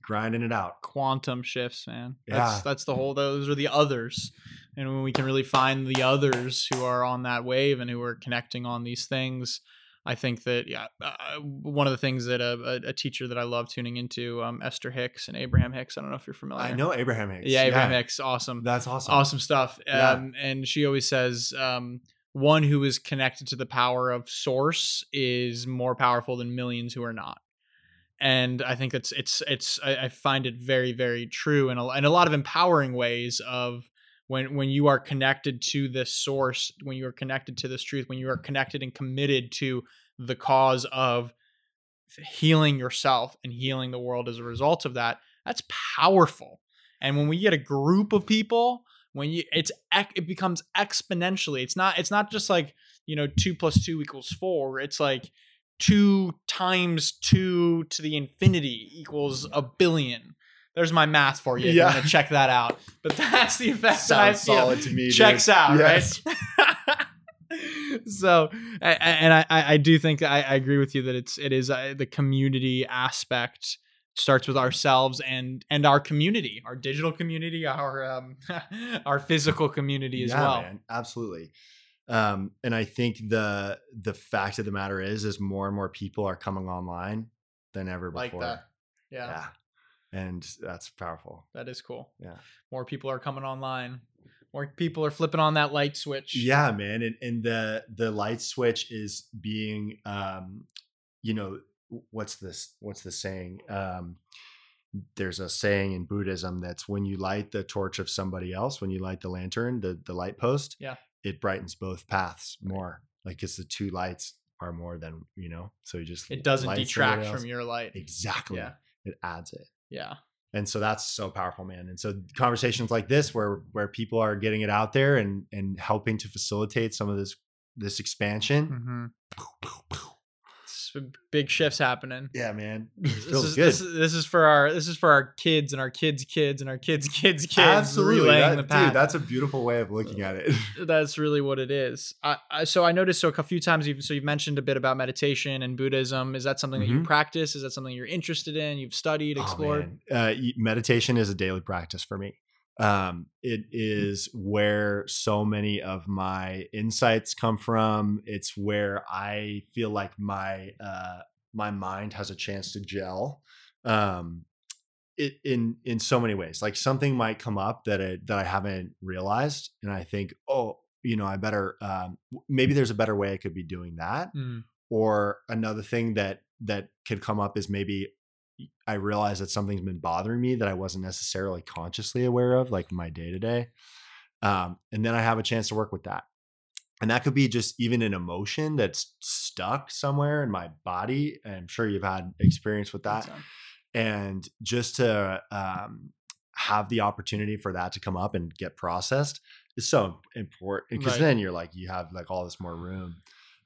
grinding it out.
Quantum shifts, man.
Yeah.
That's that's the whole. Those are the others, and when we can really find the others who are on that wave and who are connecting on these things, I think that yeah, uh, one of the things that a, a, teacher that I love tuning into, um, Esther Hicks and Abraham Hicks. I don't know if you're familiar.
I know Abraham Hicks.
Yeah, Abraham Hicks, awesome,
That's awesome.
awesome stuff.
Yeah.
Um, and she always says, um, one who is connected to the power of source is more powerful than millions who are not. And I think that's it's it's I, I find it very very true in a, in a lot of empowering ways of when when you are connected to this source, when you are connected to this truth, when you are connected and committed to the cause of healing yourself and healing the world as a result of that, that's powerful. And when we get a group of people, when you it's it becomes exponentially. It's not it's not just like you know two plus two equals four. It's like two times two to the infinity equals a billion. There's my math for you. Yeah.
Yeah.
You're gonna check that out. But that's the effect that I
Sounds
feel
solid to me.
checks
dude.
out,
Yes.
right? so, and I, I do think I, I agree with you that it's it is uh, the community aspect starts with ourselves and and our community, our digital community, our um our physical community as
yeah,
well.
man, absolutely. Um, and I think the the fact of the matter is, is more and more people are coming online than ever
Like
before.
that. Yeah,
and that's powerful.
that is cool.
Yeah.
more people are coming online. More people are flipping on that light switch.
Yeah, man, and and the the light switch is being, um, you know, what's this? What's the saying? Um, there's a saying in Buddhism that's when you light the torch of somebody else, when you light the lantern, the the light post,
Yeah.
it brightens both paths more. Like it's the two lights are more than you know. So you just
it doesn't detract from your light.
exactly.
Yeah.
It adds it.
Yeah.
and so that's so powerful man and so conversations like this where where people are getting it out there and and helping to facilitate some of this this expansion
Mm-hmm. Big shifts happening.
yeah man
This is, this is this is for our this is for our kids and our kids' kids and our kids' kids' kids.
absolutely That- dude that's a beautiful way of looking at it
that's really what it is. I, I, so I noticed so a few times you've so you've mentioned a bit about meditation and Buddhism. Is that something that you
Mhm.
practice? Is that something you're interested in? You've studied,
Oh,
explored?
man. uh, meditation is a daily practice for me. Um, it is where so many of my insights come from. It's where I feel like my uh, my mind has a chance to gel. Um, it, in in so many ways, like something might come up that I, that I haven't realized, and I think, oh, you know, I better um, maybe there's a better way I could be doing that
Mm.
or another thing that that could come up is maybe I realize that something's been bothering me that I wasn't necessarily consciously aware of, like my day to day. Um, and then I have a chance to work with that. And that could be just even an emotion that's stuck somewhere in my body. I'm sure you've had experience with that. And just to um, have the opportunity for that to come up and get processed is so important because
Right.
then you're like, you have like all this more room.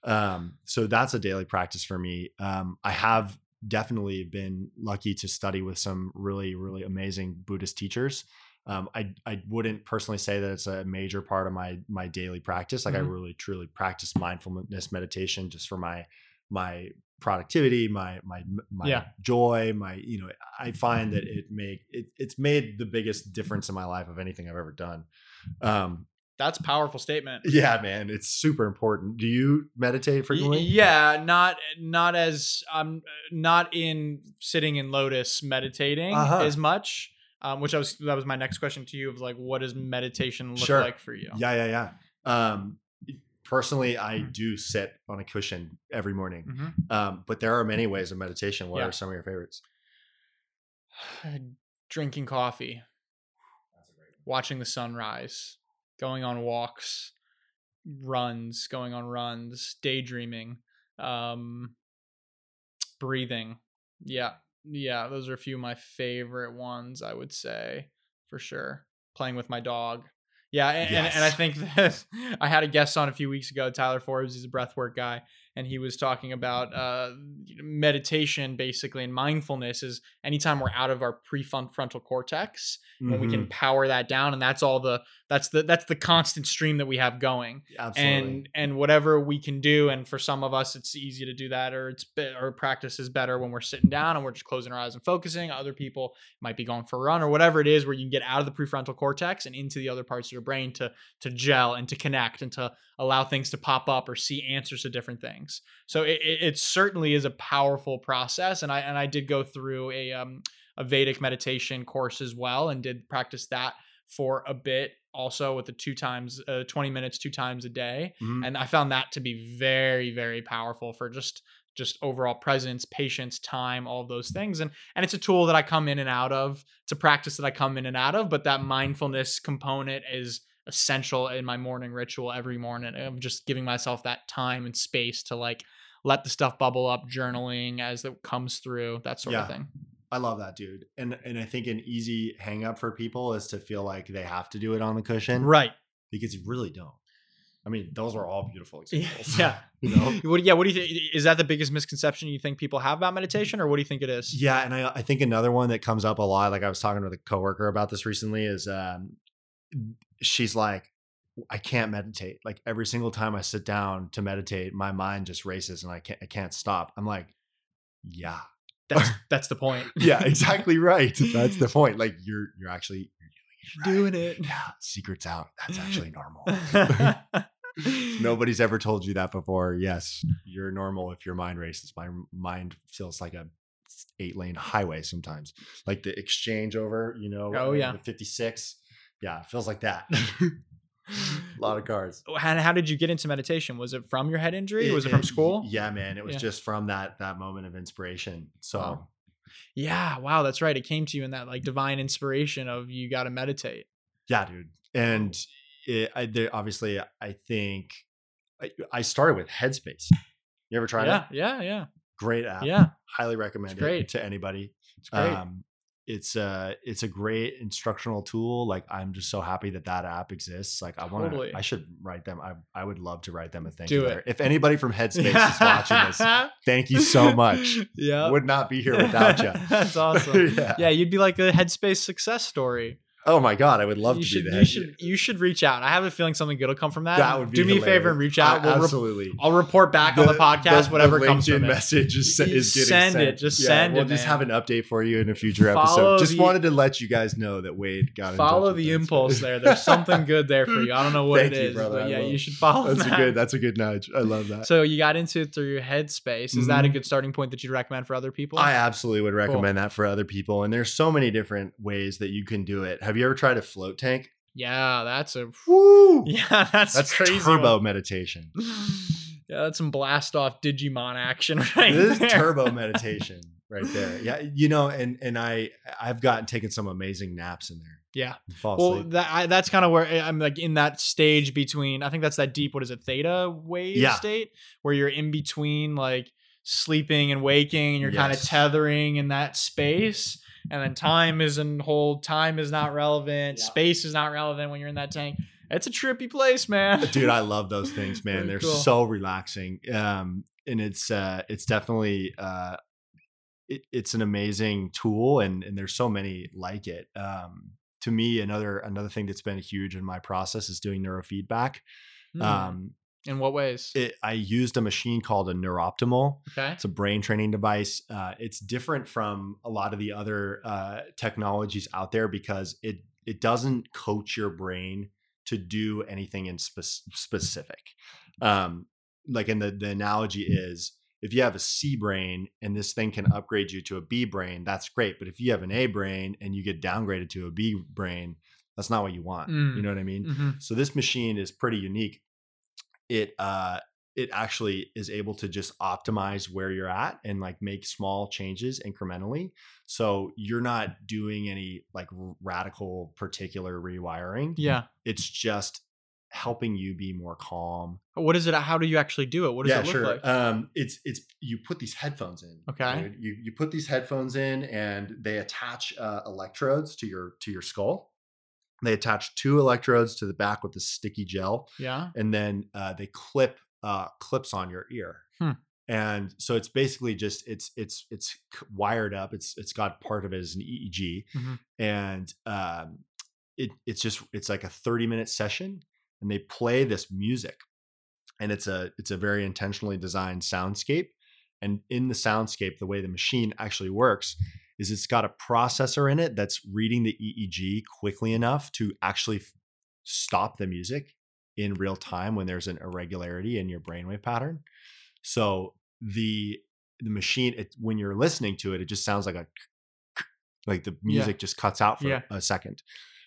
Um, so that's a daily practice for me. Um, I have definitely been lucky to study with some really, really amazing Buddhist teachers. Um, I I wouldn't personally say that it's a major part of my my daily practice. Like I
Mhm.
really truly practice mindfulness meditation just for my my productivity, my my my
Yeah.
joy, my you know. I find that it make it, it's made the biggest difference in my life of anything I've ever done. Um,
that's a powerful statement.
yeah, man, it's super important. Do you meditate frequently?
Yeah, not not as I'm not in sitting in lotus meditating
Uh-huh.
as much. Um, which I was that was my next question to you of like, what does meditation look
Sure.
like for you?
Yeah, yeah, yeah. Um, personally, I
Mhm.
do sit on a cushion every morning.
Mhm.
Um, but there are many ways of meditation. What
Yeah.
are some of your favorites?
Drinking coffee, watching the sunrise, going on walks, runs, going on runs, daydreaming, um, breathing. Yeah. Yeah. Those are a few of my favorite ones, I would say, for sure. Playing with my dog. Yeah. And, and, and I think that I had a guest on a few weeks ago, Tyler Forbes, he's a breathwork guy. And he was talking about uh, meditation, basically, and mindfulness is anytime we're out of our prefrontal cortex, when we can
Mhm.
power that down, and that's all the that's the that's the constant stream that we have going
absolutely.
and and whatever we can do and for some of us it's easy to do that or it's or practice is better when we're sitting down and we're just closing our eyes and focusing other people might be going for a run or whatever it is where you can get out of the prefrontal cortex and into the other parts of your brain to to gel and to connect and to allow things to pop up or see answers to different things so it, it, it certainly is a powerful process and i and i did go through a um a vedic meditation course as well and did practice that for a bit also with the two times uh, 20 minutes two times a day
Mhm.
and i found that to be very very powerful for just just overall presence patience time all those things and and it's a tool that i come in and out of it's a practice that i come in and out of but that mindfulness component is essential in my morning ritual every morning of just giving myself that time and space to like let the stuff bubble up journaling as it comes through that sort of thing
I love that, dude. And and I think an easy hang up for people is to feel like they have to do it on the cushion,
right
Because you really don't. I mean, those are all beautiful examples.
yeah
you know.
what, yeah what do you think is that the biggest misconception you think people have about meditation or what do you think it is
Yeah, and I, I think another one that comes up a lot, like I was talking with a coworker about this recently, is um, she's like, I can't meditate. Like every single time I sit down to meditate, my mind just races and I can't I can't stop. I'm like, yeah,
that's that's the point
yeah, exactly right. That's the point. Like you're you're actually you're doing it.
doing it
Yeah, secrets out. That's actually normal. Nobody's ever told you that before. Yes, you're normal if your mind races. My mind feels like a eight lane highway sometimes. Like the exchange over, you know,
Oh,
uh,
yeah.
the 56. Yeah, it feels like that. a lot of cars.
and how did you get into meditation was it from your head injury was it,
It-
from school
Yeah, man. It was
Yeah.
just from that that moment of inspiration. So
Wow. yeah wow that's right it came to you in that like divine inspiration of you got to meditate
yeah, dude. And it, I, there, obviously, I think I, I started with Headspace. You ever tried
yeah
it?
yeah yeah yeah.
Great app.
yeah
Highly recommend
great.
it to anybody.
it's great
Um, it's a it's a great instructional tool. Like I'm just so happy that that app exists. Like I want
Totally.
to, I should write them. I I would love to write them a thank
Do
you
it.
letter. If anybody from Headspace is watching this, thank you so much.
Yeah.
Would not be here without you.
That's awesome.
yeah.
Yeah, you'd be like the Headspace success story.
Oh my god, I would love
you
to
should,
that.
you
the
should, you should reach out. I have a feeling something good will come from that.
That would be
Do me a favor and reach out. We'll
absolutely.
I'll report back on the podcast, whatever comes
LinkedIn
from it.
message is,
You
is getting
send
sent.
it, just send
we'll
it,
just
man.
have an update for you in a future
Follow
episode. Just wanted to let you guys know that Wade got
Follow the impulse there. There's something good there for you. I don't know what it
you, brother.
but yeah, you should follow
That's
that.
a good. That's a good nudge. I love that.
So you got into it through your Headspace. Is that a
Mhm.
good starting point that you'd recommend for other people?
I absolutely would recommend that for other people. And there's so many different ways that you can do it. Have you ever tried a float tank?
yeah, that's a
Woo!
yeah, that's,
That's
crazy.
turbo
one.
meditation.
Yeah, that's some blast off Digimon action right
this is turbo meditation right there. Yeah, you know, and and I I've gotten taken some amazing naps in there.
Yeah. Well, that I, that's kind of where eh, I'm like in that stage between. I think that's that deep. What is it? Theta wave
Yeah.
state where you're in between like sleeping and waking, and you're kind of tethering in that space. And then time isn't hold. Time is not relevant.
Yeah.
Space is not relevant when you're in that tank. It's a trippy place, man.
dude i love those things man they're
cool.
so relaxing um and it's uh it's definitely uh it, it's an amazing tool and and there's so many like it um to me another another thing that's been huge in my process is doing neurofeedback
Hmm.
um
in what ways?
it, i used a machine called a NeurOptimal
okay.
it's a brain training device. Uh, it's different from a lot of the other uh, technologies out there because it it doesn't coach your brain to do anything in spe- specific. Um, like, in the the analogy is if you have a C brain and this thing can upgrade you to a B brain, that's great. But if you have an A brain and you get downgraded to a B brain, that's not what you want.
Mm.
You know what I mean?
Mhm.
So this machine is pretty unique. It uh it actually is able to just optimize where you're at and like make small changes incrementally. So you're not doing any like radical particular rewiring.
Yeah.
It's just helping you be more calm.
What is it? How do you actually do it? What does
yeah,
it look
sure.
like?
Um it's it's you put these headphones in.
Okay.
dude. You you put these headphones in and they attach uh, electrodes to your to your skull. They attach two electrodes to the back with the sticky gel
yeah.
and then uh, they clip uh, clips on your ear.
Hmm.
And so it's basically just it's it's it's wired up. It's it's got part of it as an EEG,
Mhm.
and um, it it's just it's like a thirty minute session, and they play this music, and it's a it's a very intentionally designed soundscape. And in the soundscape, the way the machine actually works is it's got a processor in it that's reading the EEG quickly enough to actually f- stop the music in real time when there's an irregularity in your brainwave pattern. So the the machine it, when you're listening to it, it just sounds like a like the music just cuts out for
Yeah.
a second.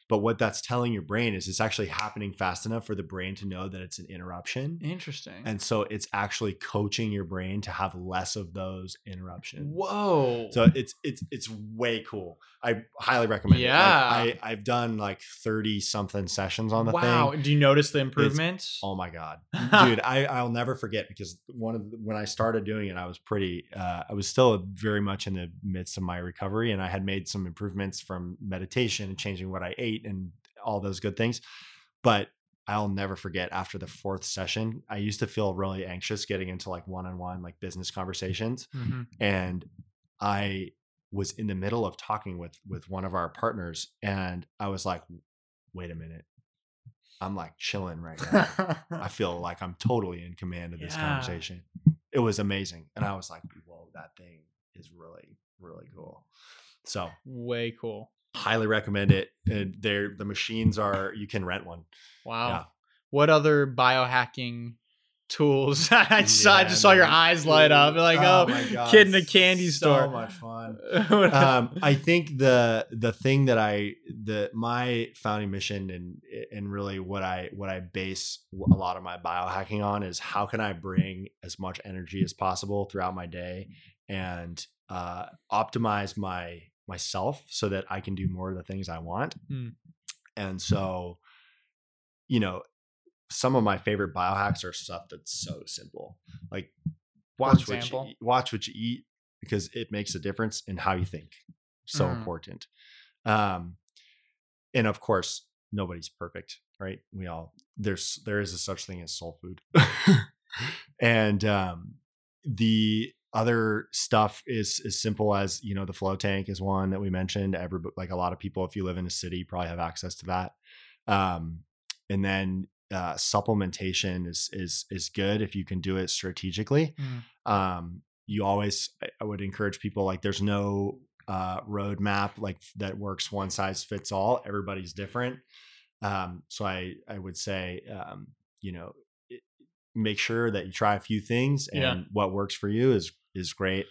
But what that's telling your brain is it's actually happening fast enough for the brain to know that it's an interruption.
Interesting.
And so it's actually coaching your brain to have less of those interruptions.
Whoa.
So it's it's it's way cool. I highly recommend
Yeah.
it. Like I I've done like 30 something sessions on the
wow.
thing. Wow.
Do you notice the improvements?
Oh my god. Dude, I I'll never forget because one of the, when I started doing it I was pretty uh I was still very much in the midst of my recovery and I had made some improvements from meditation and changing what I ate and all those good things. But I'll never forget after the fourth session, I used to feel really anxious getting into like one-on-one like business conversations
Mhm.
and I was in the middle of talking with with one of our partners and I was like wait a minute I'm like chilling right now I feel like I'm totally in command of this
Yeah.
conversation it was amazing and I was like whoa that thing is really really cool so
Way cool.
Highly recommend it and they're the machines are you can rent one
Wow.
Yeah.
What other biohacking tools? I just, saw, I just saw your eyes light up. Like, oh,
my God,
kid in a candy
so
store.
So much fun um, I think the the thing that I the my founding mission and and really what I what I base a lot of my biohacking on is how can I bring as much energy as possible throughout my day and uh, optimize my myself so that I can do more of the things I want.
Hmm.
And so, you know, some of my favorite biohacks are stuff that's so simple, like watch what you eat, watch what you eat because it makes a difference in how you think. so
Mm.
important. Um, and of course, nobody's perfect, right? We all there's there is a such thing as soul food, and um, the other stuff is as simple as you know the float tank is one that we mentioned. Every like a lot of people, if you live in a city, probably have access to that. Um, and then uh, supplementation is is is good if you can do it strategically.
Mm.
Um, you always I- would encourage people like there's no uh, roadmap like that works one size fits all. Everybody's different. Um, so I I would say um, you know make sure that you try a few things and
Yeah.
what works for you is is great.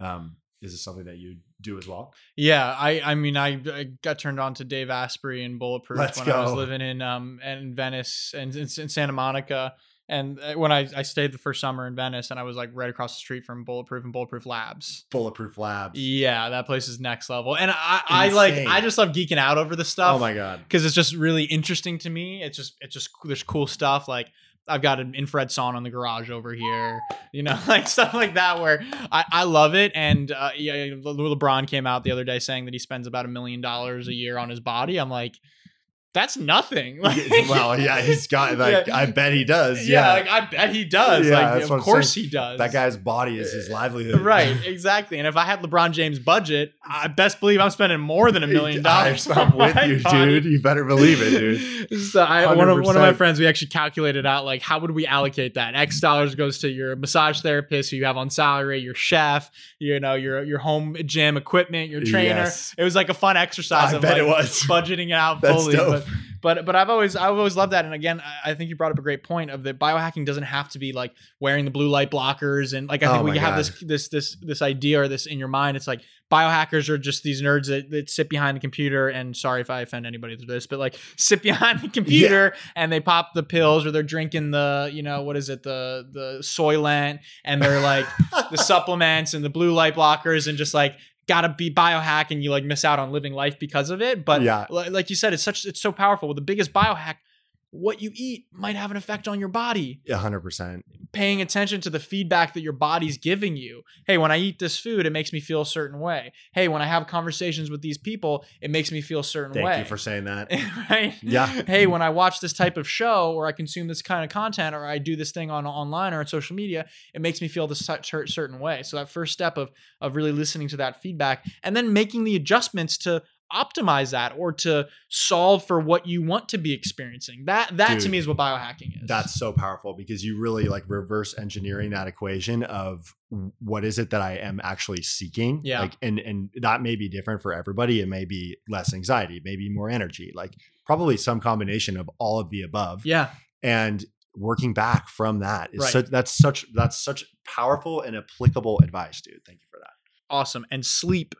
Um, is this something that you do as well?
Yeah, I I mean I, I got turned on to Dave Asprey and Bulletproof
Let's
when I was living in um in Venice and in, in Santa Monica. And uh, when I, I stayed the first summer in Venice, and I was like right across the street from Bulletproof and Bulletproof Labs.
Bulletproof Labs.
Yeah, that place is next level. And I, I like I just love geeking out over the stuff.
Oh my god.
because it's just really interesting to me. It's just it's just there's cool stuff like I've got an infrared sauna in the garage over here, you know, like stuff like that where I, I love it. And uh, yeah, Le- LeBron came out the other day saying that he spends about a million dollars a year on his body. I'm like, that's nothing. Like,
well, yeah, he's got like
Yeah.
I bet he does.
yeah,
Yeah.
like I bet he does.
Yeah,
like of course he does.
that guy's body is his eh, livelihood.
Right, exactly. And if I had LeBron James' budget, I best believe I'm spending more than a million dollars.
I'm with you,
body.
dude. You better believe it, dude.
So I, one of one of my friends, we actually calculated out like how would we allocate that? X dollars goes to your massage therapist who you have on salary, your chef, you know, your your home gym equipment, your trainer.
Yes.
It was like a fun exercise
I
of
bet
like
it was.
budgeting it out fully. But but I've always I've always loved that. And again, I- I think you brought up a great point of that biohacking doesn't have to be like wearing the blue light blockers and like I
Oh
think we
my
have
God.
this this this this idea or this in your mind. It's like biohackers are just these nerds that, that sit behind the computer and sorry if I offend anybody through this, but like sit behind the computer and they pop the pills or they're drinking the you know what is it the the Soylent and they're like the supplements and the blue light blockers and just like gotta be biohack and you like miss out on living life because of it. But
Yeah.
like you said, it's such it's so powerful. With the biggest biohack, what you eat might have an effect on your body.
A hundred percent.
Paying attention to the feedback that your body's giving you. Hey, when I eat this food, it makes me feel a certain way. Hey, when I have conversations with these people, it makes me feel a certain
Thank
way Thank
you for saying that.
right?
Yeah.
Hey, when I watch this type of show or I consume this kind of content or I do this thing on online or on social media, it makes me feel this cer- cer- certain way. So that first step of of really listening to that feedback and then making the adjustments to optimize that or to solve for what you want to be experiencing. That that to me is what biohacking is.
That's so powerful because you really like reverse engineering that equation of what is it that I am actually seeking.
Yeah.
Like and and that may be different for everybody. It may be less anxiety, maybe more energy, like probably some combination of all of the above.
yeah.
And working back from that is
Right.
such that's such that's such powerful and applicable advice, dude. Thank you for that.
Awesome. And sleep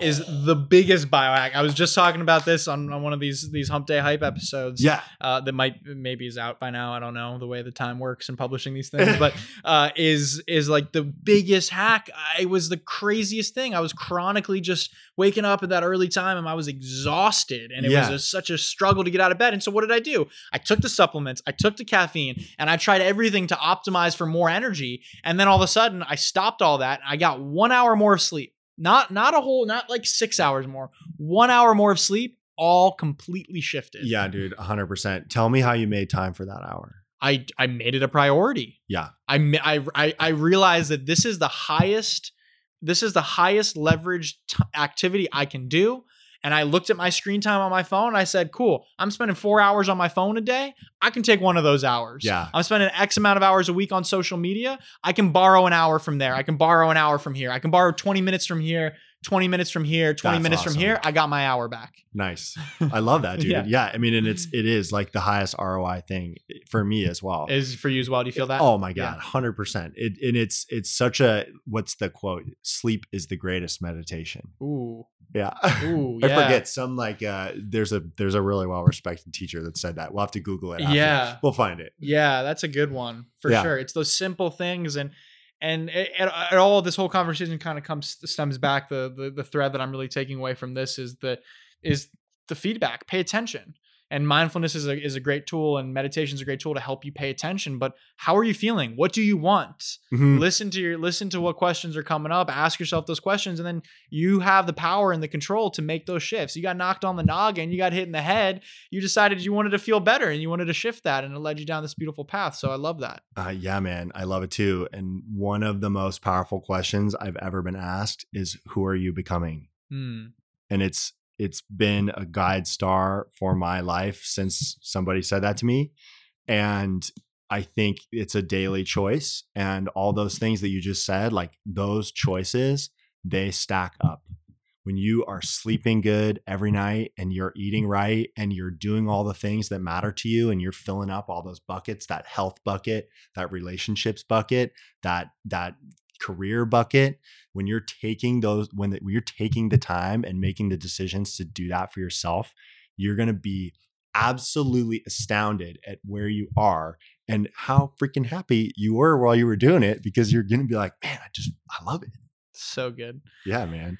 is the biggest biohack. I was just talking about this on, on one of these these hump day hype episodes.
Yeah.
uh, that might maybe is out by now. I don't know the way the time works in publishing these things, but uh, is is like the biggest hack. I- It was the craziest thing. I was chronically just waking up at that early time, and I was exhausted, and it
Yeah.
was a, such a struggle to get out of bed. And so, what did I do? I took the supplements, I took the caffeine, and I tried everything to optimize for more energy. And then all of a sudden, I stopped all that. I got one hour more of sleep. Not not a whole, not like six hours more. One hour more of sleep. All completely shifted.
Yeah, dude, 100%. Tell me how you made time for that hour.
I I made it a priority.
Yeah.
I I I, I realized that this is the highest this is the highest leveraged t- activity I can do. And I looked at my screen time on my phone. And I said, "Cool, I'm spending four hours on my phone a day. I can take one of those hours.
Yeah.
I'm spending X amount of hours a week on social media. I can borrow an hour from there. I can borrow an hour from here. I can borrow 20 minutes from here, 20 minutes from here, 20
That's
minutes
awesome.
from here. I got my hour back.
Nice. I love that, dude.
Yeah.
yeah. I mean, and it's it is like the highest ROI thing for me as well.
Is for you as well. Do you feel that?
Oh my god, hundred percent. It and it's it's such a what's the quote? Sleep is the greatest meditation.
Ooh.
Yeah.
Ooh.
I
yeah.
forget some like uh there's a there's a really well respected teacher that said that. We'll have to Google it. After.
Yeah.
We'll find it.
Yeah, that's a good one for sure. It's those simple things, and and it all this whole conversation kind of comes stems back. The, the the thread that I'm really taking away from this is the is the feedback. Pay attention. And mindfulness is a, is a great tool and meditation is a great tool to help you pay attention but how are you feeling what do you want
Mhm.
listen to your listen to what questions are coming up ask yourself those questions and then you have the power and the control to make those shifts you got knocked on the noggin you got hit in the head you decided you wanted to feel better and you wanted to shift that and it led you down this beautiful path so i love that
Uh, yeah, man, I love it too. And one of the most powerful questions I've ever been asked is, "Who are you becoming?"
Hmm.
And it's it's been a guide star for my life since somebody said that to me. And I think it's a daily choice. And all those things that you just said, like those choices, they stack up. When you are sleeping good every night and you're eating right and you're doing all the things that matter to you and you're filling up all those buckets, that health bucket, that relationships bucket, that that career bucket, when you're taking those when, the, when you're taking the time and making the decisions to do that for yourself, you're going to be absolutely astounded at where you are and how freaking happy you were while you were doing it because you're going to be like, man, I just, I love it.
so good
Yeah, man.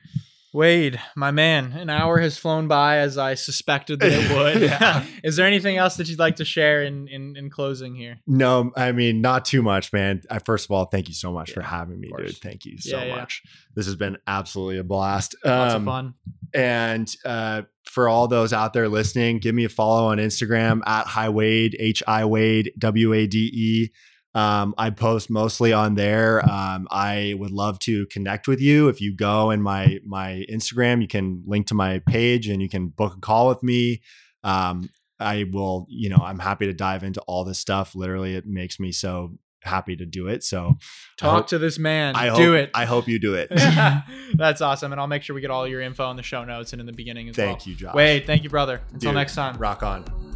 Wade, my man, an hour has flown by as I suspected that it would.
Yeah.
Is there anything else that you'd like to share in in, in closing here?
No, I mean, not too much, man. I, first of all, thank you so much for having me, dude. Thank you so
Yeah, yeah.
much. This has been absolutely a blast.
Lots
Um,
of fun.
And uh, for all those out there listening, give me a follow on Instagram at Hi Wade, H I Wade, W A D E. Um, I post mostly on there. Um, I would love to connect with you. If you go in my my Instagram, you can link to my page and you can book a call with me. Um, I will, you know, I'm happy to dive into all this stuff. Literally, it makes me so happy to do it. So
Talk
hope-
to this man.
I
Do
hope,
it.
I hope you do it.
That's awesome. And I'll make sure we get all your info in the show notes and in the beginning as well.
Thank you, Josh.
Wade, thank you, brother. Until
Dude,
next time.
Rock on.